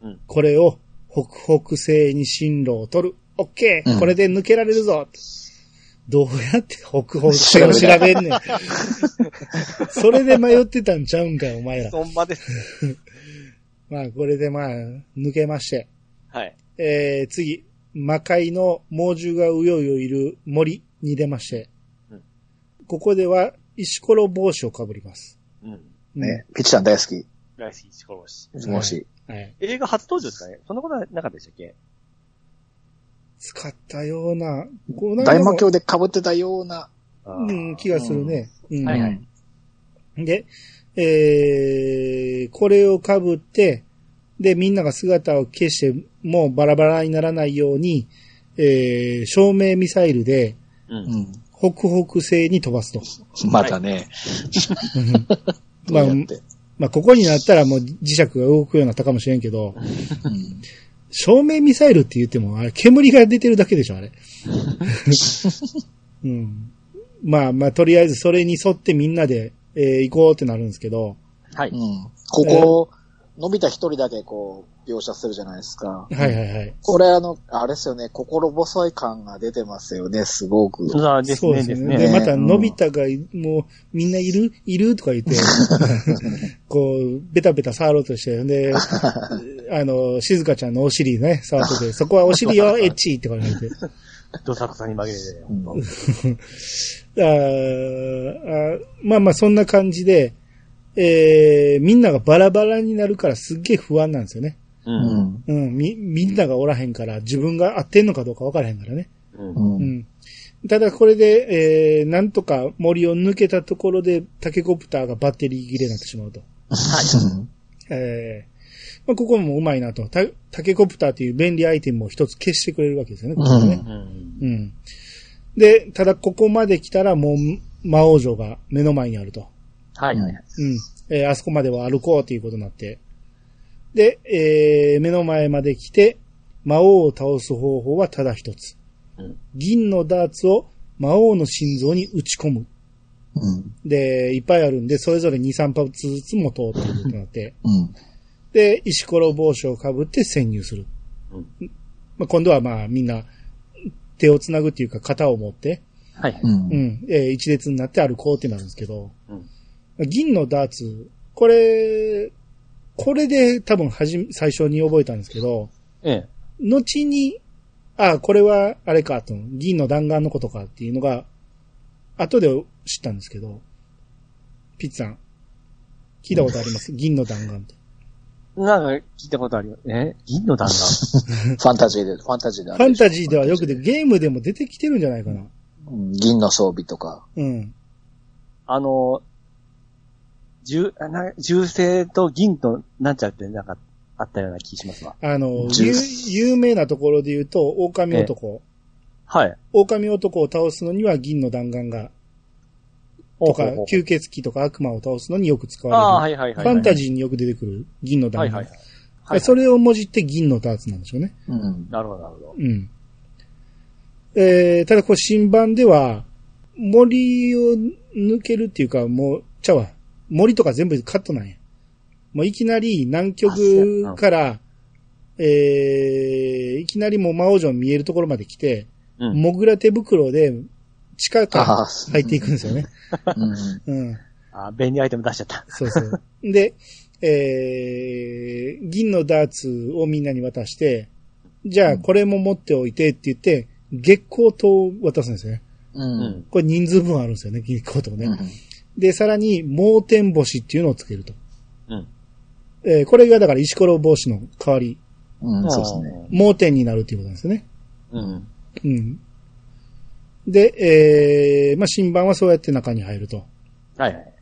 うんこれを北北西に進路を取る。オッケー、うんこれで抜けられるぞどうやって北北西を調べんねん。それで迷ってたんちゃうんかよ、お前ら。そんまです。*laughs* まあ、これでまあ、抜けまして。はい。えー、次、魔界の猛獣がうようよいる森に出まして。うんここでは、石ころ帽子をかぶります。うん。うんね、ピッチさん大好き。大好き、石ころし。もし。はい。映画初登場ですかねそんなことはなかったでしたっけ？使ったような、こうなんか大魔教で被ってたような。うん、気がするね。うんはいはいで、えー、これを被って、で、みんなが姿を消して、もうバラバラにならないように、えー、照明ミサイルで、う。うんん。北北西に飛ばすと。またね。どまあ。まあ、ここになったらもう磁石が動くようになったかもしれんけど、うん照明ミサイルって言っても、あれ、煙が出てるだけでしょ、あれ。*laughs* うん。まあまあ、とりあえずそれに沿ってみんなで、えー行こうってなるんですけど、はい。うん。ここ、伸びた一人だけこう、描写するじゃないですか。はいはいはい。これあの、あれですよね、心細い感が出てますよね、すごく。あですそうね、ですね。で、ねまた、のび太が、もう、みんないるいるとか言って、*laughs* こう、ベタベタ触ろうとして、で、*laughs* あの、静香ちゃんのお尻ね、触ってて、そこはお尻よ、エッチって言われて。どさくさに紛れて、*laughs* あーあまあまあ、そんな感じで、えー、みんながバラバラになるからすっげえ不安なんですよね。当う。うんん。うん、み、みんながおらへんから、自分が合ってんのかどうかわからへんからね。うん。う。うんん。ただこれで、えー、なんとか森を抜けたところでタケコプターがバッテリー切れになってしまうと。*laughs* えー、まあ、ここもうまいなと。タタケコプターという便利アイテムを一つ消してくれるわけですよね。ここでねうん。うん。で、ただここまで来たらもう魔王城が目の前にあると。はいはいはい。うん。えーあそこまでは歩こうということになって。で、えー目の前まで来て、魔王を倒す方法はただ一つ。うん銀のダーツを魔王の心臓に打ち込む。うん。で、いっぱいあるんで、それぞれ2、3発ずつも通っていうことになって。うん。で、石ころ帽子をかぶって潜入する。うんまあ、今度はまあみんな手を繋ぐっていうか型を持って、はいはい。う。うんん、えー一列になって歩こうってなるんですけど、うん銀のダーツ、これ、これで多分はじめ、最初に覚えたんですけど、ええ。後に、あ、これはあれかと、銀の弾丸のことかっていうのが、後で知ったんですけど、ピッツさん、聞いたことあります？*laughs* 銀の弾丸って。なんか聞いたことあるよ。え？銀の弾丸？*laughs* ファンタジーで、ファンタジーであファンタジーではよくで、ゲームでも出てきてるんじゃないかな。うん銀の装備とか。うん。あの、銃、あな銃声と銀となんちゃってなんかあったような気しますわ。あの、有有名なところで言うと、狼男。はい。狼男を倒すのには銀の弾丸が、とか、吸血鬼とか悪魔を倒すのによく使ああ、われる。はいはいはい。ファンター。ジーによく出てくる銀の弾丸。はいはい。はい。それをもじって銀のダーツなんでしょうね。うん。なるほどなるほど。うん。えー、ただこれ新版では、森を抜けるっていうか、もう、ちゃうわ。森とか全部カットなんや。もういきなり南極から、えー、いきなりもう魔王城見えるところまで来て、うん。モグラ手袋で地下から。入っていくんですよね。*laughs* うん。うん。あ便利アイテム出しちゃった。そうそう。*laughs* で、えー、銀のダーツをみんなに渡して、じゃあこれも持っておいてって言って、月光刀を渡すんですよね。う。うんん。これ人数分あるんですよね、月光刀ね。うん。で、さらに、盲点星っていうのをつけると。うん。えーこれがだから石ころ帽子の代わり、うん、そうですね。盲点になるっていうことなんですよね。うん。うん。で、えー、まあ、新版はそうやって中に入ると。はいはい。